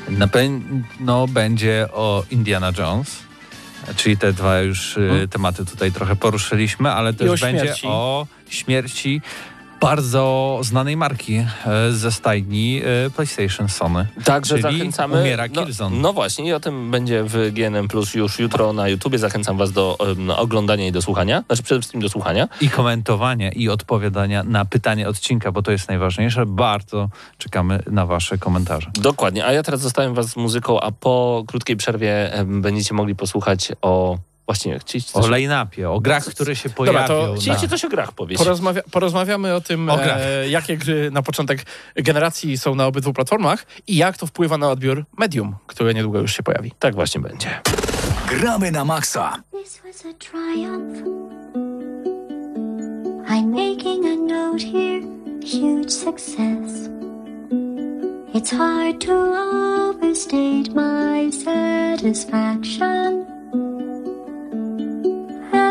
Na pewno będzie o Indiana Jones. Czyli te dwa już y, tematy tutaj trochę poruszyliśmy, ale też o będzie o śmierci bardzo znanej marki e, ze stajni e, PlayStation Sony. Także zachęcamy. umiera no, Killzone. no właśnie, i o tym będzie w GNM Plus już jutro na YouTubie. Zachęcam was do em, oglądania i do słuchania. Znaczy przede wszystkim do słuchania. I komentowania i odpowiadania na pytanie odcinka, bo to jest najważniejsze. Bardzo czekamy na wasze komentarze. Dokładnie. A ja teraz zostawiam was z muzyką, a po krótkiej przerwie em, będziecie mogli posłuchać o. Właśnie, chcieliście coś, O line-upie, o grach, które się Dobra, pojawią. to na- chcieliście coś o grach powiedzieć. Porozmawia porozmawiamy o tym, O e, jakie gry na początek generacji są na obydwu platformach i jak to wpływa na odbiór Medium, które niedługo już się pojawi. Tak właśnie będzie. Gramy na maksa. This was a triumph. I'm making a note here, huge success. It's hard to overstate my satisfaction.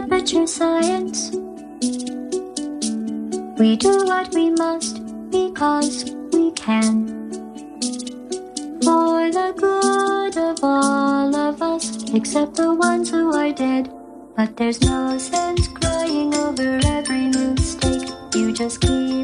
Aperture science. We do what we must because we can. For the good of all of us, except the ones who are dead. But there's no sense crying over every mistake. You just keep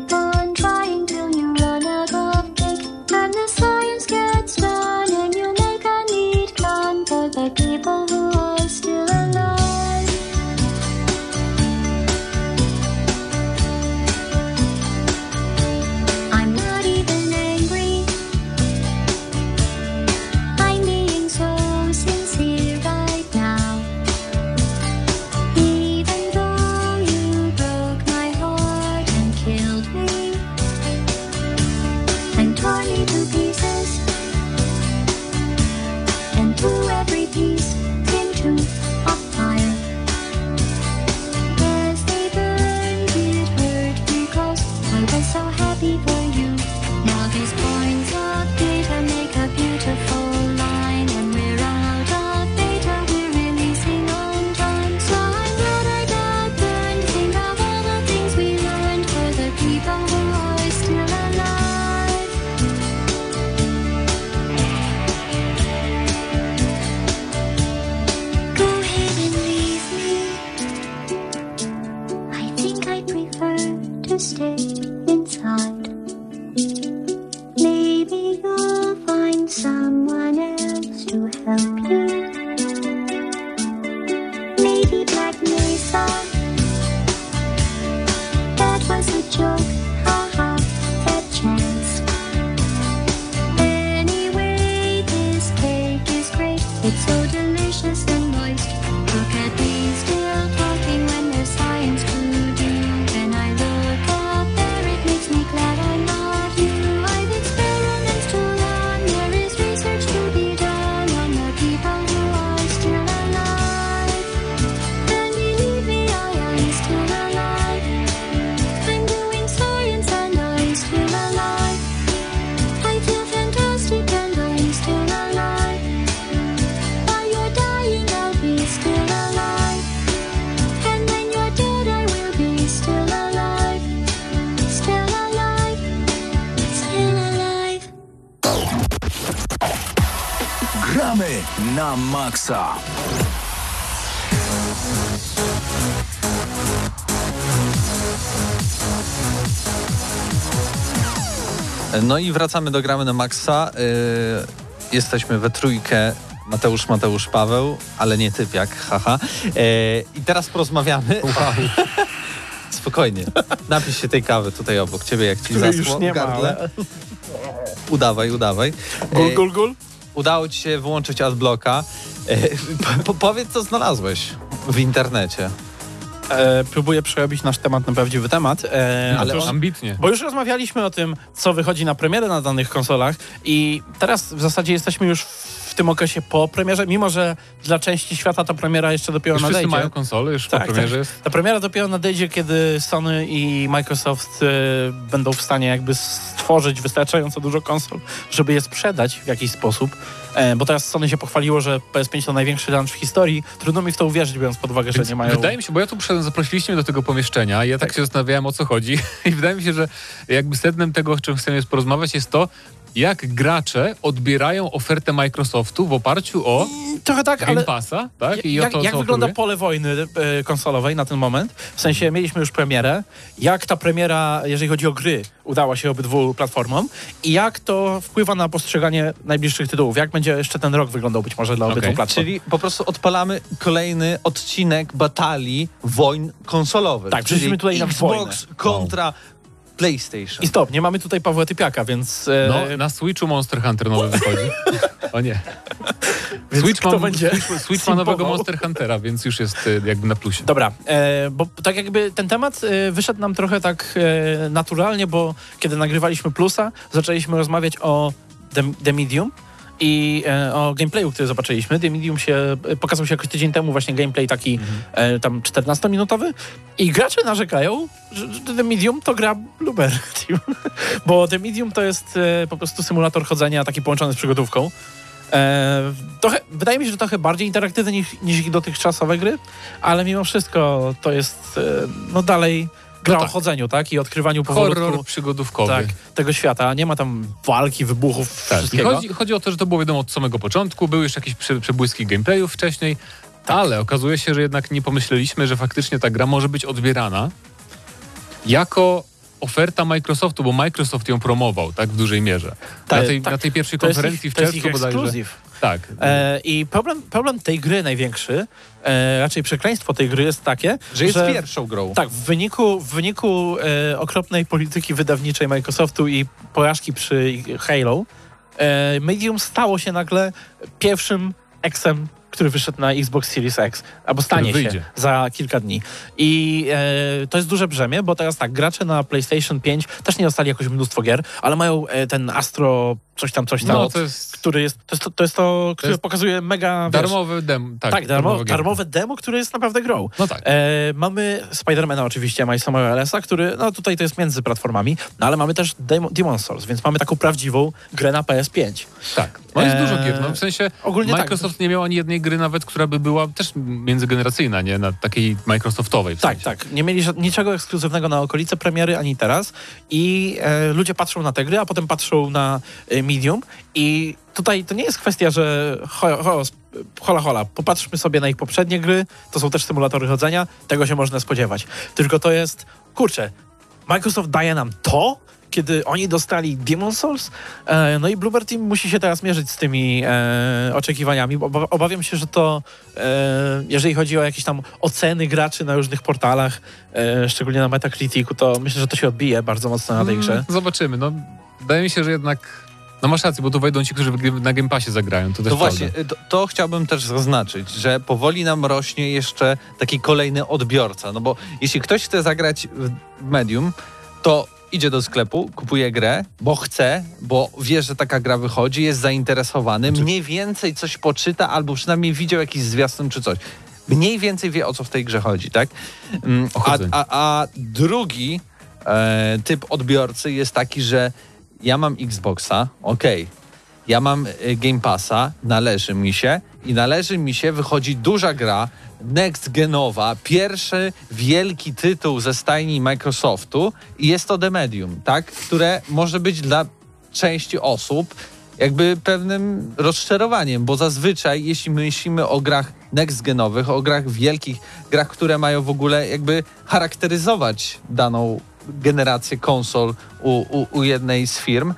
like me, so. No i wracamy do gramy na maksa. Yy, jesteśmy we trójkę. Mateusz, Mateusz, Paweł, ale nie typiak, haha. Yy, I teraz porozmawiamy. Wow. Spokojnie. Napisz się tej kawy tutaj obok ciebie, jak ci Której zaschło już nie ma, gardle. ale- Udawaj, udawaj. Gul, Yy, gul, gul. Udało ci się wyłączyć adblocka. Po, po, powiedz, co znalazłeś w internecie. E, próbuję przerobić nasz temat na prawdziwy temat. E, Ale otóż- ambitnie. Bo już rozmawialiśmy o tym, co wychodzi na premierę na danych konsolach i teraz w zasadzie jesteśmy już w tym okresie po premierze, mimo że dla części świata ta premiera jeszcze dopiero Już wszyscy nadejdzie. mają konsole, już Tak, po premierze tak. jest. Ta premiera dopiero nadejdzie, kiedy Sony i Microsoft e, będą w stanie jakby stworzyć wystarczająco dużo konsol, żeby je sprzedać w jakiś sposób. E, bo teraz Sony się pochwaliło, że PS5 to największy launch w historii. Trudno mi w to uwierzyć, biorąc pod uwagę, że Więc nie mają... Wydaje mi się, bo ja tu przyszedłem, zaprosiliście mnie do tego pomieszczenia i ja tak, się zastanawiałem, o co chodzi. I wydaje mi się, że jakby sednem tego, o czym chcemy jest porozmawiać, jest to, jak gracze odbierają ofertę Microsoftu w oparciu o Trochę tak, Game ale... Passa, tak? I o jak to, jak wygląda oferuje? pole wojny e, konsolowej na ten moment? W sensie mieliśmy już premierę. Jak ta premiera, jeżeli chodzi o gry, udała się obydwu platformom i jak to wpływa na postrzeganie najbliższych tytułów? Jak będzie jeszcze ten rok wyglądał być może dla obydwu Okej, platform? Czyli po prostu odpalamy kolejny odcinek batalii wojn konsolowych. Tak, czyli tutaj na Xbox kontra PlayStation. I stop, nie mamy tutaj Pawła Typiaka, więc... e, No, na Switchu Monster Hunter nowy wychodzi. o nie. Więc Switch, ma, będzie Switch, Switch ma nowego? Monster Huntera, więc już jest y, jakby na plusie. Dobra, e, bo tak jakby ten temat e, wyszedł nam trochę tak e, naturalnie, bo kiedy nagrywaliśmy Plusa, zaczęliśmy rozmawiać o The, The Medium i e, o gameplayu, który zobaczyliśmy. The Medium się, e, pokazał się jakoś tydzień temu właśnie gameplay taki e, tam 14-minutowy i gracze narzekają, że, że The Medium to gra Blueberry Team, bo The Medium to jest e, po prostu symulator chodzenia taki połączony z przygodówką. E, trochę, wydaje mi się, że trochę bardziej interaktywny niż, niż ich dotychczasowe gry, ale mimo wszystko to jest e, no dalej gra No o tak. chodzeniu, tak? I odkrywaniu powolutku Horror przygodówkowy. tak, tego świata. Nie ma tam walki, wybuchów, Tak. Wszystkiego. chodzi, chodzi o to, że to było wiadomo od samego początku, były już jakieś prze, przebłyski gameplayów wcześniej, Tak. ale okazuje się, że jednak nie pomyśleliśmy, że faktycznie ta gra może być odbierana jako oferta Microsoftu, bo Microsoft ją promował, tak, w dużej mierze. Tak, na, tej, tak. na tej pierwszej jest konferencji ich- w jest czerwcu bodajże. ekskluzyw. Tak. E, I problem, problem tej gry największy, e, raczej przekleństwo tej gry jest takie, że jest pierwszą grą. Tak, w wyniku, w wyniku e, okropnej polityki wydawniczej Microsoftu i porażki przy Halo, e, Medium stało się nagle pierwszym Xem, który wyszedł na Xbox Series X, albo stanie się za kilka dni. I e, to jest duże brzemię, bo teraz tak, gracze na PlayStation 5 też nie dostali jakoś mnóstwo gier, ale mają e, ten Astro coś tam, coś tam, No, to jest który jest, to jest to, to, jest to które jest pokazuje mega... wiesz, darmowy demo. Tak, tak, darmo, darmowe demo, które jest naprawdę grą. No tak. E, mamy Spidermana oczywiście, Milesa Moralesa, który, no tutaj to jest między platformami, no ale mamy też Demo- Demon's Souls, więc mamy taką prawdziwą grę na PS5. Tak. No jest Eee, dużo gier. No, w sensie ogólnie tak. Microsoft nie miał ani jednej gry nawet, która by była też międzygeneracyjna, nie? Na takiej Microsoftowej. W Tak, sensie. tak. Nie mieli niczego ekskluzywnego na okolice premiery, ani teraz. I e, ludzie patrzą na te gry, a potem patrzą na e, Medium i tutaj to nie jest kwestia, że ho, ho, hola hola, popatrzmy sobie na ich poprzednie gry, to są też symulatory chodzenia, tego się można spodziewać. Tylko to jest, kurczę, Microsoft daje nam to, kiedy oni dostali Demon Souls, e, no i Bluebird Team musi się teraz mierzyć z tymi e, oczekiwaniami, bo oba- obawiam się, że to, e, jeżeli chodzi o jakieś tam oceny graczy na różnych portalach, e, szczególnie na Metacriticu, to myślę, że to się odbije bardzo mocno na tej grze. Mm, Zobaczymy. No, wydaje mi się, że jednak... No masz rację, bo tu wejdą ci, którzy w- na Game Passie zagrają. To też No prawda. właśnie, to, to chciałbym też zaznaczyć, że powoli nam rośnie jeszcze taki kolejny odbiorca. No bo jeśli ktoś chce zagrać w medium, to idzie do sklepu, kupuje grę, bo chce, bo wie, że taka gra wychodzi, jest zainteresowany, Znaczy- mniej więcej coś poczyta, albo przynajmniej widział jakiś zwiastun czy coś. Mniej więcej wie, o co w tej grze chodzi, tak? Mm, A, a, a drugi e, typ odbiorcy jest taki, że ja mam Xboxa, okej, ja mam y, Game Passa, należy mi się i należy mi się, wychodzi duża gra, next genowa, pierwszy wielki tytuł ze stajni Microsoftu i jest to The Medium, tak? Które może być dla części osób jakby pewnym rozczarowaniem, bo zazwyczaj jeśli myślimy o grach next-genowych, o grach wielkich, grach, które mają w ogóle jakby charakteryzować daną generację konsol u, u, u jednej z firm,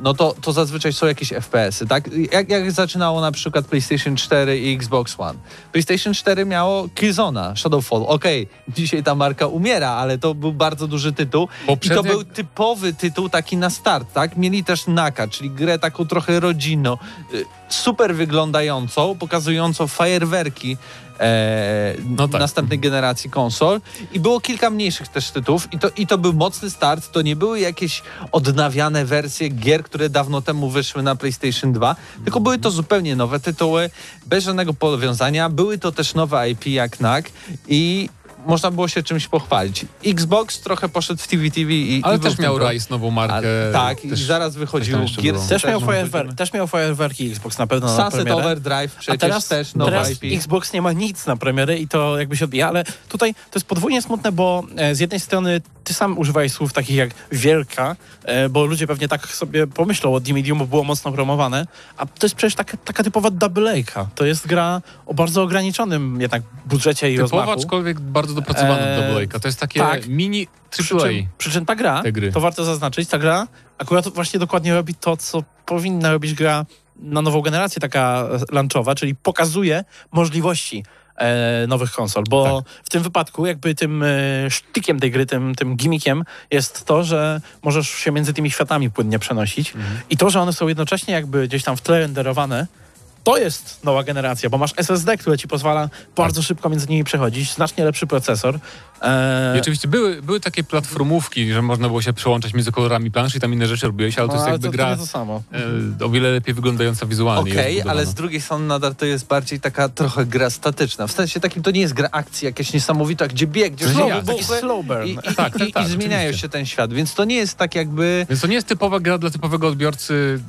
no to, to zazwyczaj są jakieś FPS-y, tak? Jak, jak zaczynało na przykład PlayStation 4 i Xbox One. PlayStation 4 miało Killzona, Shadowfall. Okej, dzisiaj ta marka umiera, ale to był bardzo duży tytuł. I to Poprzednie- był typowy tytuł taki na start, tak? Mieli też Naka, czyli grę taką trochę rodzinną, y, super wyglądającą, pokazującą fajerwerki e, No tak. następnej generacji konsol. I było kilka mniejszych też tytułów. I to, i to był mocny start, to nie były jakieś odnawiane wersje gier, które dawno temu wyszły na PlayStation 2, tylko były to zupełnie nowe tytuły, bez żadnego powiązania, były to też nowe IP jak NAC i można było się czymś pochwalić. Xbox trochę poszedł w TV TV i Ale i był też miał pro- Rise nową markę. A, tak, i też zaraz coś wychodził Gears. Też miał, też fajerwer, też miał fajerwerki Xbox na pewno na Sunset premierę. Overdrive A przecież teraz, też nowe teraz IP. Xbox nie ma nic na premiery i to jakby się odbija, ale tutaj to jest podwójnie smutne, bo e, z jednej strony ty sam używałeś słów takich jak wielka, e, bo ludzie pewnie tak sobie pomyślą o The Medium, bo było mocno promowane, a to jest przecież taka, taka typowa double A. To jest gra o bardzo ograniczonym jednak budżecie i Typowa, rozmachu. aczkolwiek bardzo dopracowana Eee, do Double A. To jest takie tak. mini Przy AAA. czym, przy czym ta gra, to warto zaznaczyć, ta gra akurat właśnie dokładnie robi to, co powinna robić gra na nową generację taka lunchowa, czyli pokazuje możliwości e, nowych konsol, bo Tak. w tym wypadku jakby tym e, sztykiem tej gry, tym, tym gimmickiem jest to, że możesz się między tymi światami płynnie przenosić Mhm. i to, że one są jednocześnie jakby gdzieś tam w tle renderowane, to jest nowa generacja, bo masz SSD, które ci pozwala bardzo szybko między nimi przechodzić, znacznie lepszy procesor. E, I oczywiście były, były takie platformówki, że można było się przełączać między kolorami planszy i tam inne rzeczy robiłeś, ale to no, jest ale jakby to, gra to to samo. e, o wiele lepiej wyglądająca wizualnie. Okej, jest ale z drugiej strony nadal to jest bardziej taka trochę gra statyczna. W sensie takim to nie jest gra akcji jakaś niesamowita, gdzie bieg, gdzie znowu jak, Taki buchy slow burn. i, i, Tak, tak, i, tak, i zmieniają oczywiście. się ten świat, więc to nie jest tak jakby... Więc to nie jest typowa gra dla typowego odbiorcy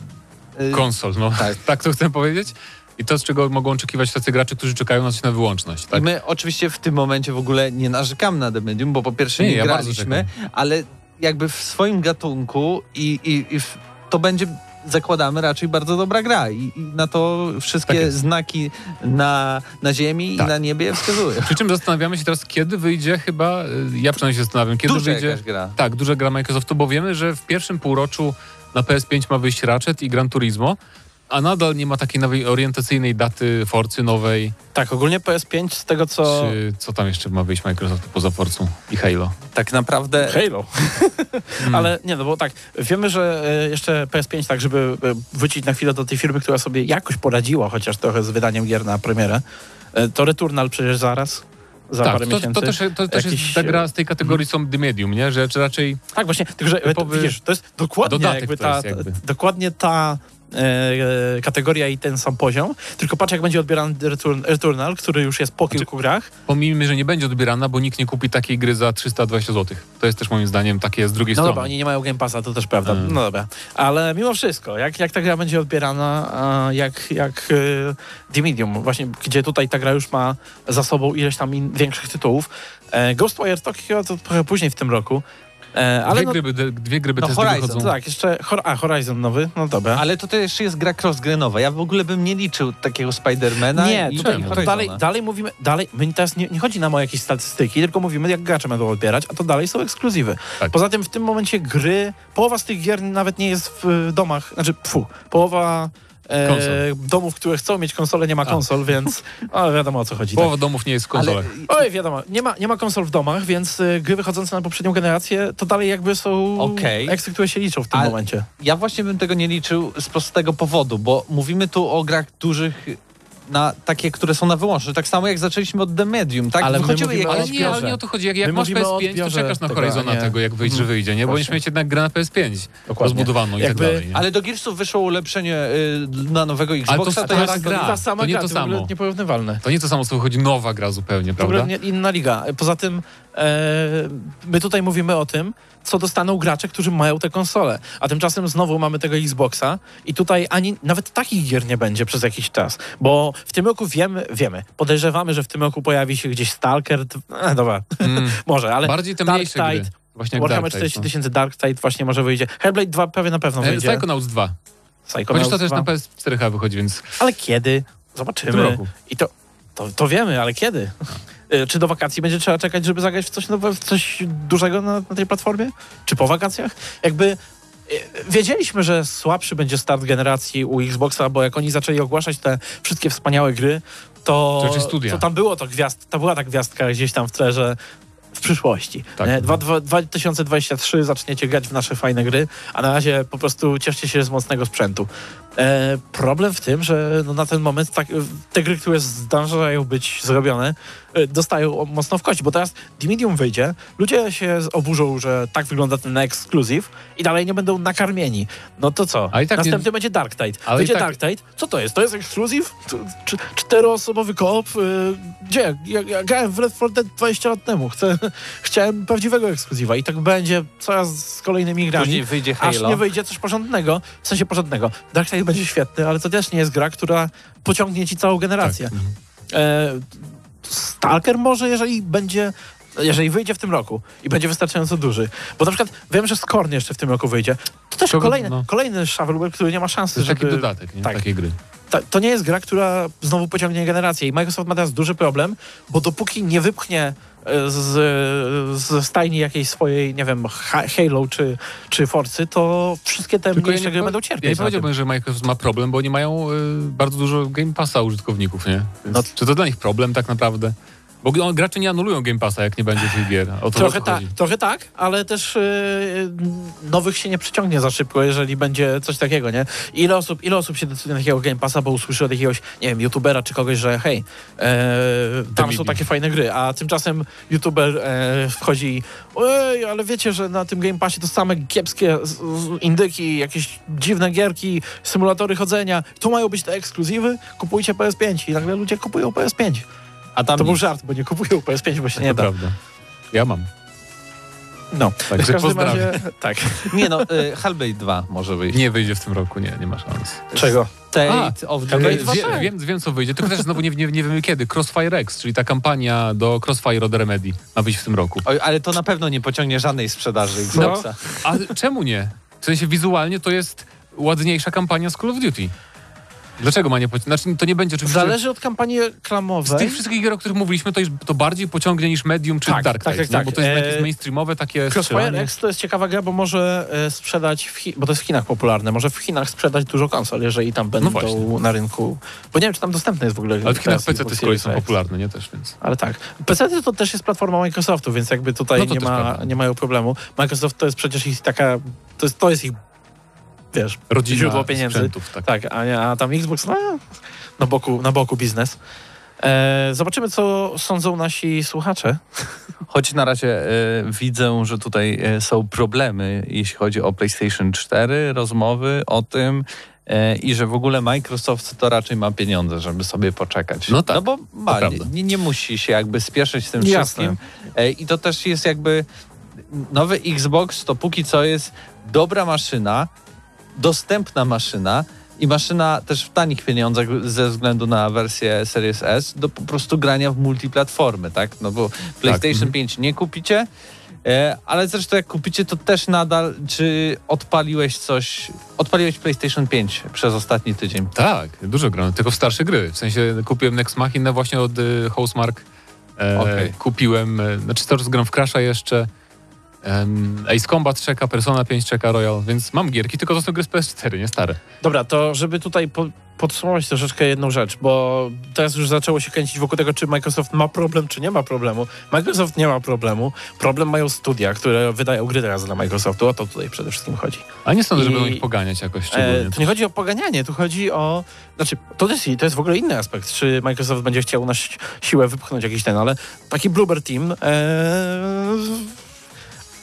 konsol, no tak. tak. to chcę powiedzieć. I to, z czego mogą oczekiwać tacy gracze, którzy czekają na coś na wyłączność. I Tak? my oczywiście w tym momencie w ogóle nie narzekamy na The Medium, bo po pierwsze nie, Nie, ja graliśmy, ale jakby w swoim gatunku i, i, i w, to będzie zakładamy raczej bardzo dobra gra i, i na to wszystkie Tak znaki na, na ziemi Tak. i na niebie wskazują. Przy czym zastanawiamy się teraz, kiedy wyjdzie chyba, y, ja przynajmniej się zastanawiam, kiedy Duża wyjdzie... gra. Tak, duża gra Microsoftu, bo wiemy, że w pierwszym półroczu na PS5 ma wyjść Ratchet i Gran Turismo, a nadal nie ma takiej nowej orientacyjnej daty Forcy nowej, Tak, ogólnie PS5 z tego co... czy co tam jeszcze ma wyjść Microsoftu poza Forcą i Halo. Tak naprawdę Halo. Ale nie, no bo tak, wiemy, że e, jeszcze PS5, tak, żeby e, wrócić na chwilę do tej firmy, która sobie jakoś poradziła chociaż trochę z wydaniem gier na premierę, e, to Returnal przecież zaraz, za tak, parę to, miesięcy. to też, to też Jakiś, jest ta gra z tej kategorii są The Medium, nie? Że raczej Tak, właśnie, tylko że Typowy widzisz, to jest dokładnie jakby to ta, jakby. dokładnie ta kategoria i ten sam poziom, tylko patrz jak będzie odbierany Return, Returnal, który już jest po kilku grach. pomijmy, że nie będzie odbierana, bo nikt nie kupi takiej gry za 320 zł. To jest też moim zdaniem takie z drugiej No strony. dobra, oni nie mają Game Passa, to też prawda. Mm. No dobra. Ale mimo wszystko, jak, jak ta gra będzie odbierana, jak, jak e, The Medium, właśnie gdzie tutaj ta gra już ma za sobą ileś tam in, większych tytułów. E, Ghostwire Tokyo to trochę później w tym roku. E, ale dwie, no, gry, by- dwie gry by No też Horizon, wychodzą. tak, jeszcze Hor a, Horizon nowy, no dobra. Ale to też jeszcze jest gra cross-grenowa. Ja w ogóle bym nie liczył takiego Spidermana Nie, i, tutaj, to dalej, dalej mówimy, dalej, my teraz nie, nie chodzi nam o jakieś statystyki, tylko mówimy, jak gracze będą odbierać, a to dalej są ekskluzywy. Tak. Poza tym w tym momencie gry, połowa z tych gier nawet nie jest w domach, znaczy, pfu, połowa e, domów, które chcą mieć konsole, nie ma konsol, więc o, wiadomo o co chodzi. Tak. Połowa domów nie jest w konsolach. Oj, wiadomo, nie ma, nie ma konsol w domach, więc y, gry wychodzące na poprzednią generację to dalej jakby są eksy, które się liczą w tym Ale- momencie. Ja właśnie bym tego nie liczył z prostego powodu, bo mówimy tu o grach dużych na takie, które są na wyłączność. Tak samo jak zaczęliśmy od The Medium, tak? Ale my Wychodziły o jakieś... Ale nie, ale nie o to chodzi. Jak, jak My masz mówimy o PS5, to czekasz na tego, Horizona nie- tego, jak wyjdzie, że Mhm. wyjdzie, nie? Bo będziesz mieć jednak grę na PS5 Dokładnie. rozbudowaną i Jakby- tak dalej. Nie? Ale do Gearsów wyszło ulepszenie y, na nowego Xboxa. to to stara jest... gra. ta sama to nie gra, to samo. Nieporównywalne. To nie to samo, co wychodzi nowa gra zupełnie, W ogóle prawda? nie, inna liga. Poza tym my tutaj mówimy o tym, co dostaną gracze, którzy mają te konsole. A tymczasem znowu mamy tego Xboxa i tutaj ani nawet takich gier nie będzie przez jakiś czas. Bo w tym roku wiemy, wiemy, podejrzewamy, że w tym roku pojawi się gdzieś Stalker. E, dobra, Mm. może, ale Bardziej te Dark mniejsze gry. Tide, Właśnie Warhammer Dark Tide, 40 no. tysięcy Dark Tide właśnie może wyjdzie. Hellblade 2 prawie na pewno E, wyjdzie. Psychonauts 2. Psychonauts Chociaż to też 2. na PS4 wychodzi, więc Ale kiedy? Zobaczymy. I to, to, to wiemy, ale kiedy? Y, Czy do wakacji będzie trzeba czekać, żeby zagrać w coś, nowe, w coś dużego na, na tej platformie? Czy po wakacjach? Jakby y, wiedzieliśmy, że słabszy będzie start generacji u Xboxa, bo jak oni zaczęli ogłaszać te wszystkie wspaniałe gry, to, To to tam było to gwiazd, to była ta gwiazdka gdzieś tam w tle, że w przyszłości. Tak. Nie? Dwa- dwa- 2023 zaczniecie grać w nasze fajne gry, a na razie po prostu cieszcie się z mocnego sprzętu. E, problem w tym, że no na ten moment tak, te gry, które zdążają być zrobione, e, dostają mocno w kości, bo teraz The Medium wyjdzie, ludzie się oburzą, że tak wygląda ten ekskluzyw i dalej nie będą nakarmieni. No to co? Tak nie- Następny będzie Dark Tide. Ale tak- Dark Tide. Co to jest? To jest ekskluzyw? Czteroosobowy koop? Y, Gdzie? Ja, ja grałem w Red 4 Dead 20 lat temu. Chcę, chciałem prawdziwego ekskluzywa i tak będzie coraz z kolejnymi grami. Później wyjdzie Aż Halo. nie wyjdzie coś porządnego, w sensie porządnego. Dark Tide będzie świetny, ale to też nie jest gra, która pociągnie ci całą generację. Tak. mhm. E, Stalker może, jeżeli będzie, jeżeli wyjdzie w tym roku i będzie wystarczająco duży. Bo na przykład wiem, że Scorn jeszcze w tym roku wyjdzie. To też To- kolejny, no. kolejny shovelware, który nie ma to szansy, jest żeby... taki dodatek nie? tak. takiej gry. Ta, to nie jest gra, która znowu pociągnie generację i Microsoft ma teraz duży problem, bo dopóki nie wypchnie z, z stajni jakiejś swojej, nie wiem, Ha- Halo czy, czy Forcy, to wszystkie te Tylko ja mniejsze nie, gry będą ja cierpieć. nie na tym. powiedziałbym, że Microsoft ma problem, bo oni mają y, bardzo dużo Game Passa użytkowników, nie? Więc No- Czy to dla nich problem tak naprawdę? Bo no, gracze nie anulują Game Passa, jak nie będzie tych gier. To Trochę, to tak, trochę tak, ale też yy, nowych się nie przyciągnie za szybko, jeżeli będzie coś takiego, nie? Ile osób, ile osób się decyduje na takiego Game Passa, bo usłyszy od jakiegoś, nie wiem, youtubera czy kogoś, że hej, e, tam są takie fajne gry, a tymczasem youtuber e, wchodzi ej, ale wiecie, że na tym Game Passie to same kiepskie indyki, jakieś dziwne gierki, symulatory chodzenia, tu mają być te ekskluzywy, kupujcie PS5 i nagle ludzie kupują PS5. A tam To był żart, bo nie kupują PS5, bo się nie to da. prawda. Ja mam. No, Także pozdrawiam. razie, tak. Nie no, y, Hellblade 2 może wyjść. Nie wyjdzie w tym roku, nie, nie ma szans. Czego? Tate of the Hellblade Wie, dwa tak. wiem, wiem, co wyjdzie, tylko też znowu nie, nie, nie wiemy kiedy. Crossfire X, czyli ta kampania do Crossfire od Remedy ma wyjść w tym roku. Oj, ale to na pewno nie pociągnie żadnej sprzedaży Xboxa. A czemu nie? W sensie wizualnie to jest ładniejsza kampania z Call of Duty. Dlaczego ma nie pociągnąć? Znaczy, to nie będzie oczywiście... Zależy od kampanii Z reklamowej. tych wszystkich gier, o których mówiliśmy, to, już, to bardziej pociągnie niż Medium czy Tak, Dark tak, Tide, tak, nie? tak. bo to jest jakieś mainstreamowe takie Crossfire. X to jest ciekawa gra, bo może e, sprzedać, bo to jest w Chinach popularne, może w Chinach sprzedać dużo konsol, jeżeli tam będą No na rynku. Bo nie wiem, czy tam dostępne jest w ogóle. Ale w Chinach PC z kolei są popularne, nie? Też, więc... Ale tak. PC to też jest platforma Microsoftu, więc jakby tutaj No nie, ma, nie mają problemu. Microsoft to jest przecież ich taka, to jest, to jest ich, wiesz, Rodzina źródło pieniędzy. tak. Tak, a, nie- a tam Xbox, no, na boku, na boku biznes. E, zobaczymy, co sądzą nasi słuchacze. Choć na razie e, widzę, że tutaj e, są problemy, jeśli chodzi o PlayStation 4, rozmowy o tym e, i że w ogóle Microsoft to raczej ma pieniądze, żeby sobie poczekać. No tak, No bo ma, nie, nie, nie musi się jakby spieszyć z tym Jasne. wszystkim. E, I to też jest jakby nowy Xbox to póki co jest dobra maszyna, dostępna maszyna i maszyna też w tanich pieniądzach ze względu na wersję Series S do po prostu grania w multiplatformy, tak? No bo PlayStation mhm. 5 nie kupicie, e, ale zresztą jak kupicie, to też nadal, czy odpaliłeś coś, odpaliłeś PlayStation 5 przez ostatni tydzień? Tak, dużo gram, tylko w starsze gry. W sensie kupiłem Next Machina właśnie od y, Housemark. E, Okej. Kupiłem, e, znaczy teraz gram w Crasha jeszcze. Ace Combat czeka, Persona 5 czeka, Royal, więc mam gierki, tylko to są gry z PS4, nie stare. Dobra, to żeby tutaj po, podsumować troszeczkę jedną rzecz, bo teraz już zaczęło się kręcić wokół tego, czy Microsoft ma problem, czy nie ma problemu. Microsoft nie ma problemu. Problem mają studia, które wydają gry teraz dla Microsoftu. O to tutaj przede wszystkim chodzi. A nie sądzę, że I- będą ich poganiać jakoś szczególnie. E, tu nie chodzi o poganianie, tu chodzi o... Znaczy, to jest, to jest w ogóle inny aspekt, czy Microsoft będzie chciał na si- siłę wypchnąć jakiś ten, ale taki Bloober Team... E,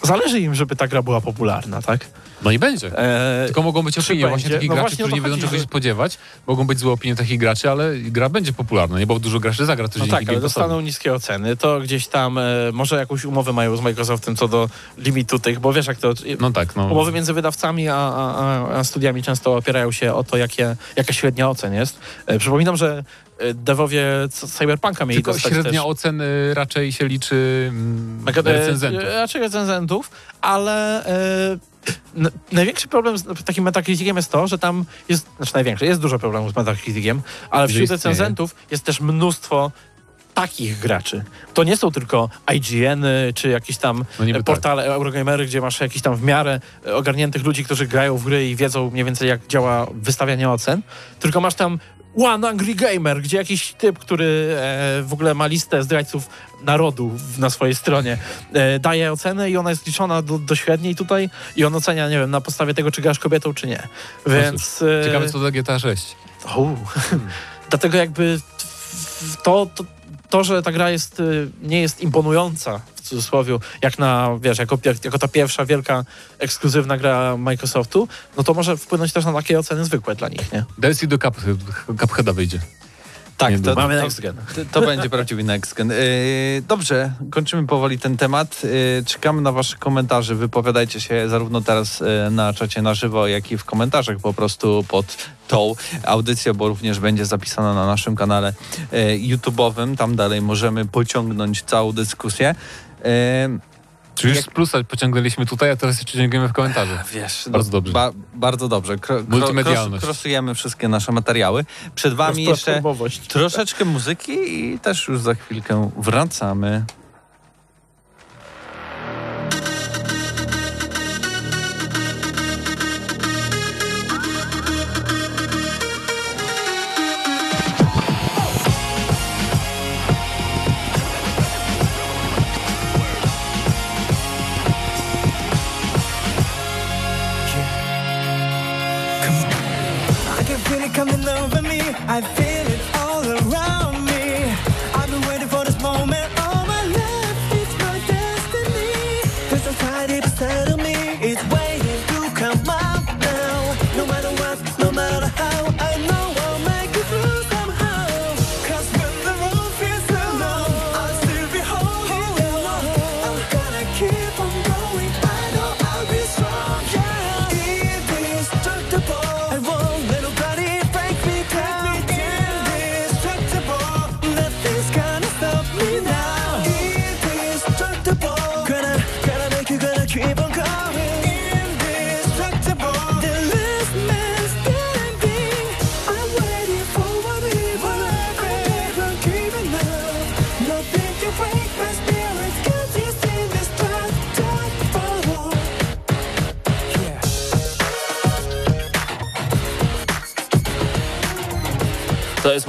zależy im, żeby ta gra była popularna, tak? No i będzie. E, Tylko mogą być opinie właśnie takich No graczy, właśnie którzy nie wiedzą chodzi, czego że- się spodziewać. Mogą być złe opinie takich graczy, ale gra będzie popularna, nie? Bo dużo graczy zagra też No tak, ale dostaną niskie oceny, to gdzieś tam e, może jakąś umowę mają z Microsoftem co do limitu tych, bo wiesz jak to... No tak, no. Umowy między wydawcami a, a, a- a studiami często opierają się o to, jakie, jaka średnia ocen jest. E, przypominam, że e, devowie c- Cyberpunka mieli Tylko dostać średnia też... oceny raczej się liczy mm, Mega- e, recenzentów. e, Raczej recenzentów, ale największy problem z takim Metacriticiem jest to, że tam jest, znaczy największy, jest dużo problemów z Metacriticiem, ale wśród istnieje. recenzentów jest też mnóstwo takich graczy. To nie są tylko IGN-y, czy jakieś tam No e, portale Eurogamery, gdzie masz jakiś tam w miarę e, ogarniętych ludzi, którzy grają w gry i wiedzą mniej więcej jak działa wystawianie ocen, tylko masz tam One Angry Gamer, gdzie jakiś typ, który e, w ogóle ma listę zdrajców narodu w- na swojej stronie, e, daje ocenę i ona jest liczona do, do średniej tutaj i on ocenia, nie wiem, na podstawie tego, czy grasz kobietą, czy nie. Więc... e, Ciekawe co do GTA 6. u. Dlatego jakby to, to, to, że ta gra jest, y, nie jest imponująca cudzysłowie, jak na, wiesz, jako, jak, jako ta pierwsza wielka ekskluzywna gra Microsoftu, no to może wpłynąć też na takie oceny zwykłe dla nich, nie? DLC do Cup, Cupheada wyjdzie. Tak, Nie, to, Mamy to, next gen. to, to będzie prawdziwy next gen. Yy, dobrze, kończymy powoli ten temat. Yy, czekamy na wasze komentarze. Wypowiadajcie się zarówno teraz yy, na czacie na żywo, jak i w komentarzach po prostu pod tą audycją, bo również będzie zapisana na naszym kanale YouTube'owym. Tam dalej możemy pociągnąć całą dyskusję. Yy, Czy już Jak- z plusa pociągnęliśmy tutaj, a teraz jeszcze ciągniemy w komentarzach. Wiesz, Bardzo dobrze. Ba, bardzo dobrze. Kro, Multimedialność. kros- krosujemy wszystkie nasze materiały. Przed wami jeszcze troszeczkę muzyki i też już za chwilkę wracamy. Could it come over me? I feel it all around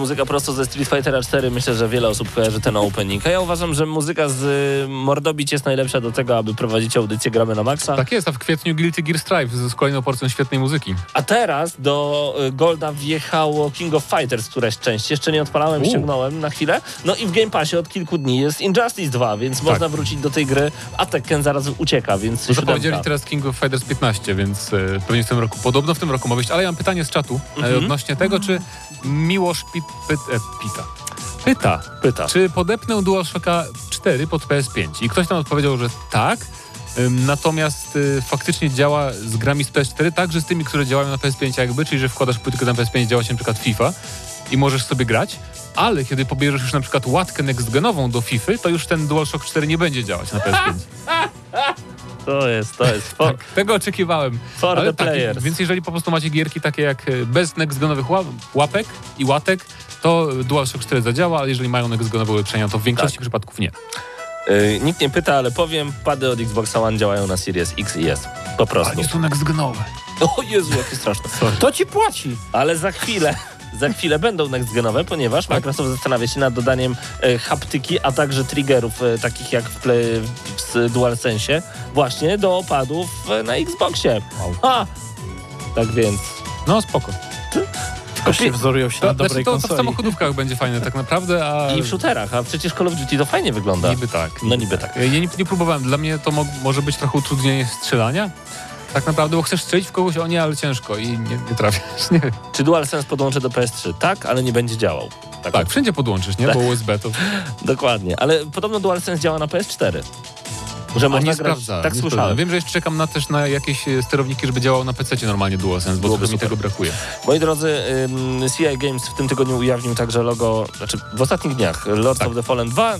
muzyka prosto ze Street Fightera 4. Myślę, że wiele osób kojarzy ten opening. A ja uważam, że muzyka z y, Mordobić jest najlepsza do tego, aby prowadzić audycję Gramy na Maxa. Tak jest, a w kwietniu Guilty Gear Strive z kolejną porcją świetnej muzyki. A teraz do y, Golda wjechało King of Fighters któraś część. Jeszcze nie odpalałem, U. ściągnąłem na chwilę. No i w Game Passie od kilku dni jest Injustice 2, więc można wrócić do tej gry. A Tekken zaraz ucieka, więc No siódemka. zapowiedzieli teraz King of Fighters 15, więc e, pewnie w tym roku, podobno w tym roku ma być, ale ja mam pytanie z czatu e, Mhm. odnośnie tego, czy Miłosz Pit, e, Pita pyta, Pyta. czy podepnę DualShocka 4 pod PS5 i ktoś tam odpowiedział, że tak, natomiast y, faktycznie działa z grami z PS4 także z tymi, które działają na PS5 jakby, czyli że wkładasz płytkę na PS5 działa się na przykład FIFA i możesz sobie grać, ale kiedy pobierzesz już na przykład łatkę next-genową do FIFA, to już ten DualShock 4 nie będzie działać na PS5. To jest, to jest. For, Tak, tego oczekiwałem. for Ale the tak, players. więc jeżeli po prostu macie gierki takie jak e, bez next-genowych ła- łapek i łatek, to DualShock 4 zadziała, ale jeżeli mają next-genowe ulepszenia, to w większości Tak. przypadków nie. Y, nikt nie pyta, ale powiem, pady od Xbox One działają na Series X i S. Po prostu. są next-genowe. O Jezu, jakie straszne. To ci płaci. Ale za chwilę, za chwilę będą next-genowe, ponieważ Tak. Microsoft zastanawia się nad dodaniem e, haptyki, a także triggerów e, takich jak w, play, w DualSense właśnie do opadów e, na Xboxie. A! Tak więc... No spoko. Tylko się wzorują się To, na znaczy, dobrej to, to w konsoli. samochodówkach będzie fajne tak naprawdę, a I w shooterach, a przecież Call of Duty to fajnie wygląda. niby tak. No niby tak. Ja nie, nie próbowałem. Dla mnie to mo może być trochę utrudnienie strzelania. Tak naprawdę, bo chcesz strzelić w kogoś, o nie, ale ciężko i nie, nie trafiasz. Nie. Czy DualSense podłączę do PS3? Tak, ale nie będzie działał. Tak, Tak, wszędzie podłączysz, nie? Bo USB to... Dokładnie, ale podobno DualSense działa na PS4. Że można nie grać, sprawdzałem. tak nie słyszałem. Wiem, że jeszcze czekam na też na jakieś e, sterowniki, żeby działało na PC normalnie DualSense, bo Byłoby mi tego brakuje. Moi drodzy, ym, CI Games w tym tygodniu ujawnił także logo, znaczy w ostatnich dniach, Lords Tak. of the Fallen 2.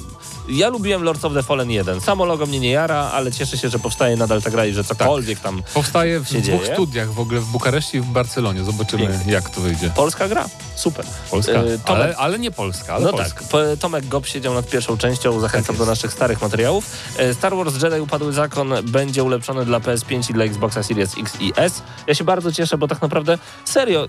Ja lubiłem Lords of the Fallen 1. Samo logo mnie nie jara, ale cieszę się, że powstaje nadal ta gra i że cokolwiek tam Powstaje w dwóch dzieje. studiach w ogóle, w Bukareszcie i w Barcelonie. Zobaczymy, Pięknie. jak to wyjdzie. Polska gra. Super. Polska, Y, Tomek- ale, ale nie Polska, ale no Polska. tak, Tomek Gob siedział nad pierwszą częścią, zachęcam Tak do naszych starych materiałów. E, Star Wars Jedi Upadły Zakon będzie ulepszony dla PS5 i dla Xboxa Series X i S. Ja się bardzo cieszę, bo tak naprawdę serio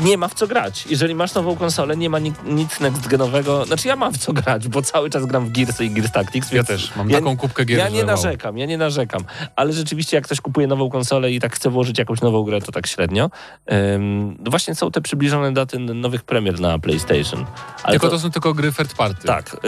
nie ma w co grać. Jeżeli masz nową konsolę, nie ma ni- nic next-genowego. Znaczy ja mam w co grać, bo cały czas gram w Gearsy i Gears Tactics. Ja też mam ja- taką kubkę gier, Ja nie wow. narzekam, ja nie narzekam. Ale rzeczywiście jak ktoś kupuje nową konsolę i tak chce włożyć jakąś nową grę, to tak średnio. Ym, właśnie są te przybliżone daty nowych premier na PlayStation. Ale Tylko to... są tylko gry third party. tak, y,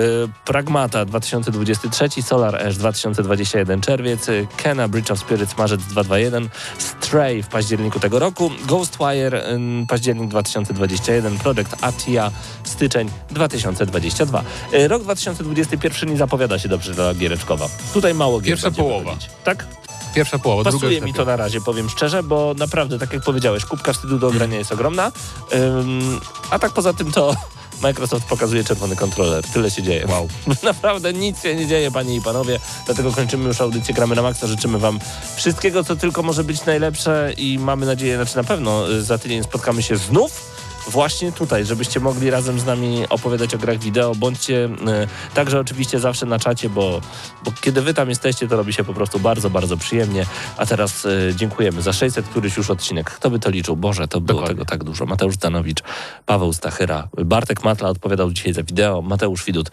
Pragmata 2023, Solar Ash 2021 czerwiec, Kena Bridge of Spirits marzec 2021, Stray w październiku tego roku, Ghostwire y, październik 2021, Project Atia styczeń 2022. Y, Rok 2021 nie zapowiada się dobrze dla giereczkowa. Tutaj mało gier Pierwsza połowa. wychodzić. Tak? Pierwsza połowa, druga Pasuje już mi to na razie, powiem szczerze, bo naprawdę, tak jak powiedziałeś, kubka wstydu do ogrania jest ogromna. Ym, a tak poza tym to Microsoft pokazuje czerwony kontroler. Tyle się dzieje. Wow. Naprawdę nic się nie dzieje, panie i panowie. Dlatego kończymy już audycję Gramy na Maxa. Życzymy wam wszystkiego, co tylko może być najlepsze i mamy nadzieję, znaczy na pewno y, za tydzień spotkamy się znów. Właśnie tutaj, żebyście mogli razem z nami opowiadać o grach wideo. Bądźcie y, także oczywiście zawsze na czacie, bo, bo kiedy wy tam jesteście, to robi się po prostu bardzo, bardzo przyjemnie. A teraz y, dziękujemy za 600 któryś już odcinek. Kto by to liczył? Boże, to było Dokładnie. tego tak dużo. Mateusz Danowicz, Paweł Stachyra, Bartek Matla odpowiadał dzisiaj za wideo, Mateusz Widut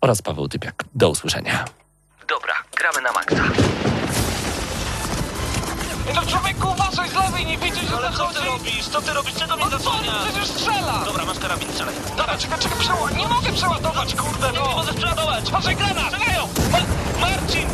oraz Paweł Typiak. Do usłyszenia. Dobra, gramy na maksa. No człowieku, uważaj z lewej, nie widzisz, że co ty robisz? Co ty robisz? Czego mnie no zasłania? przecież strzela! Dobra, masz karabin, strzelaj. Dobra, czekaj, czekaj, przeła... nie mogę przeładować, kurde, no! Nie możesz przeładować! Patrzaj, granat! Strzelają! Ma Marcin!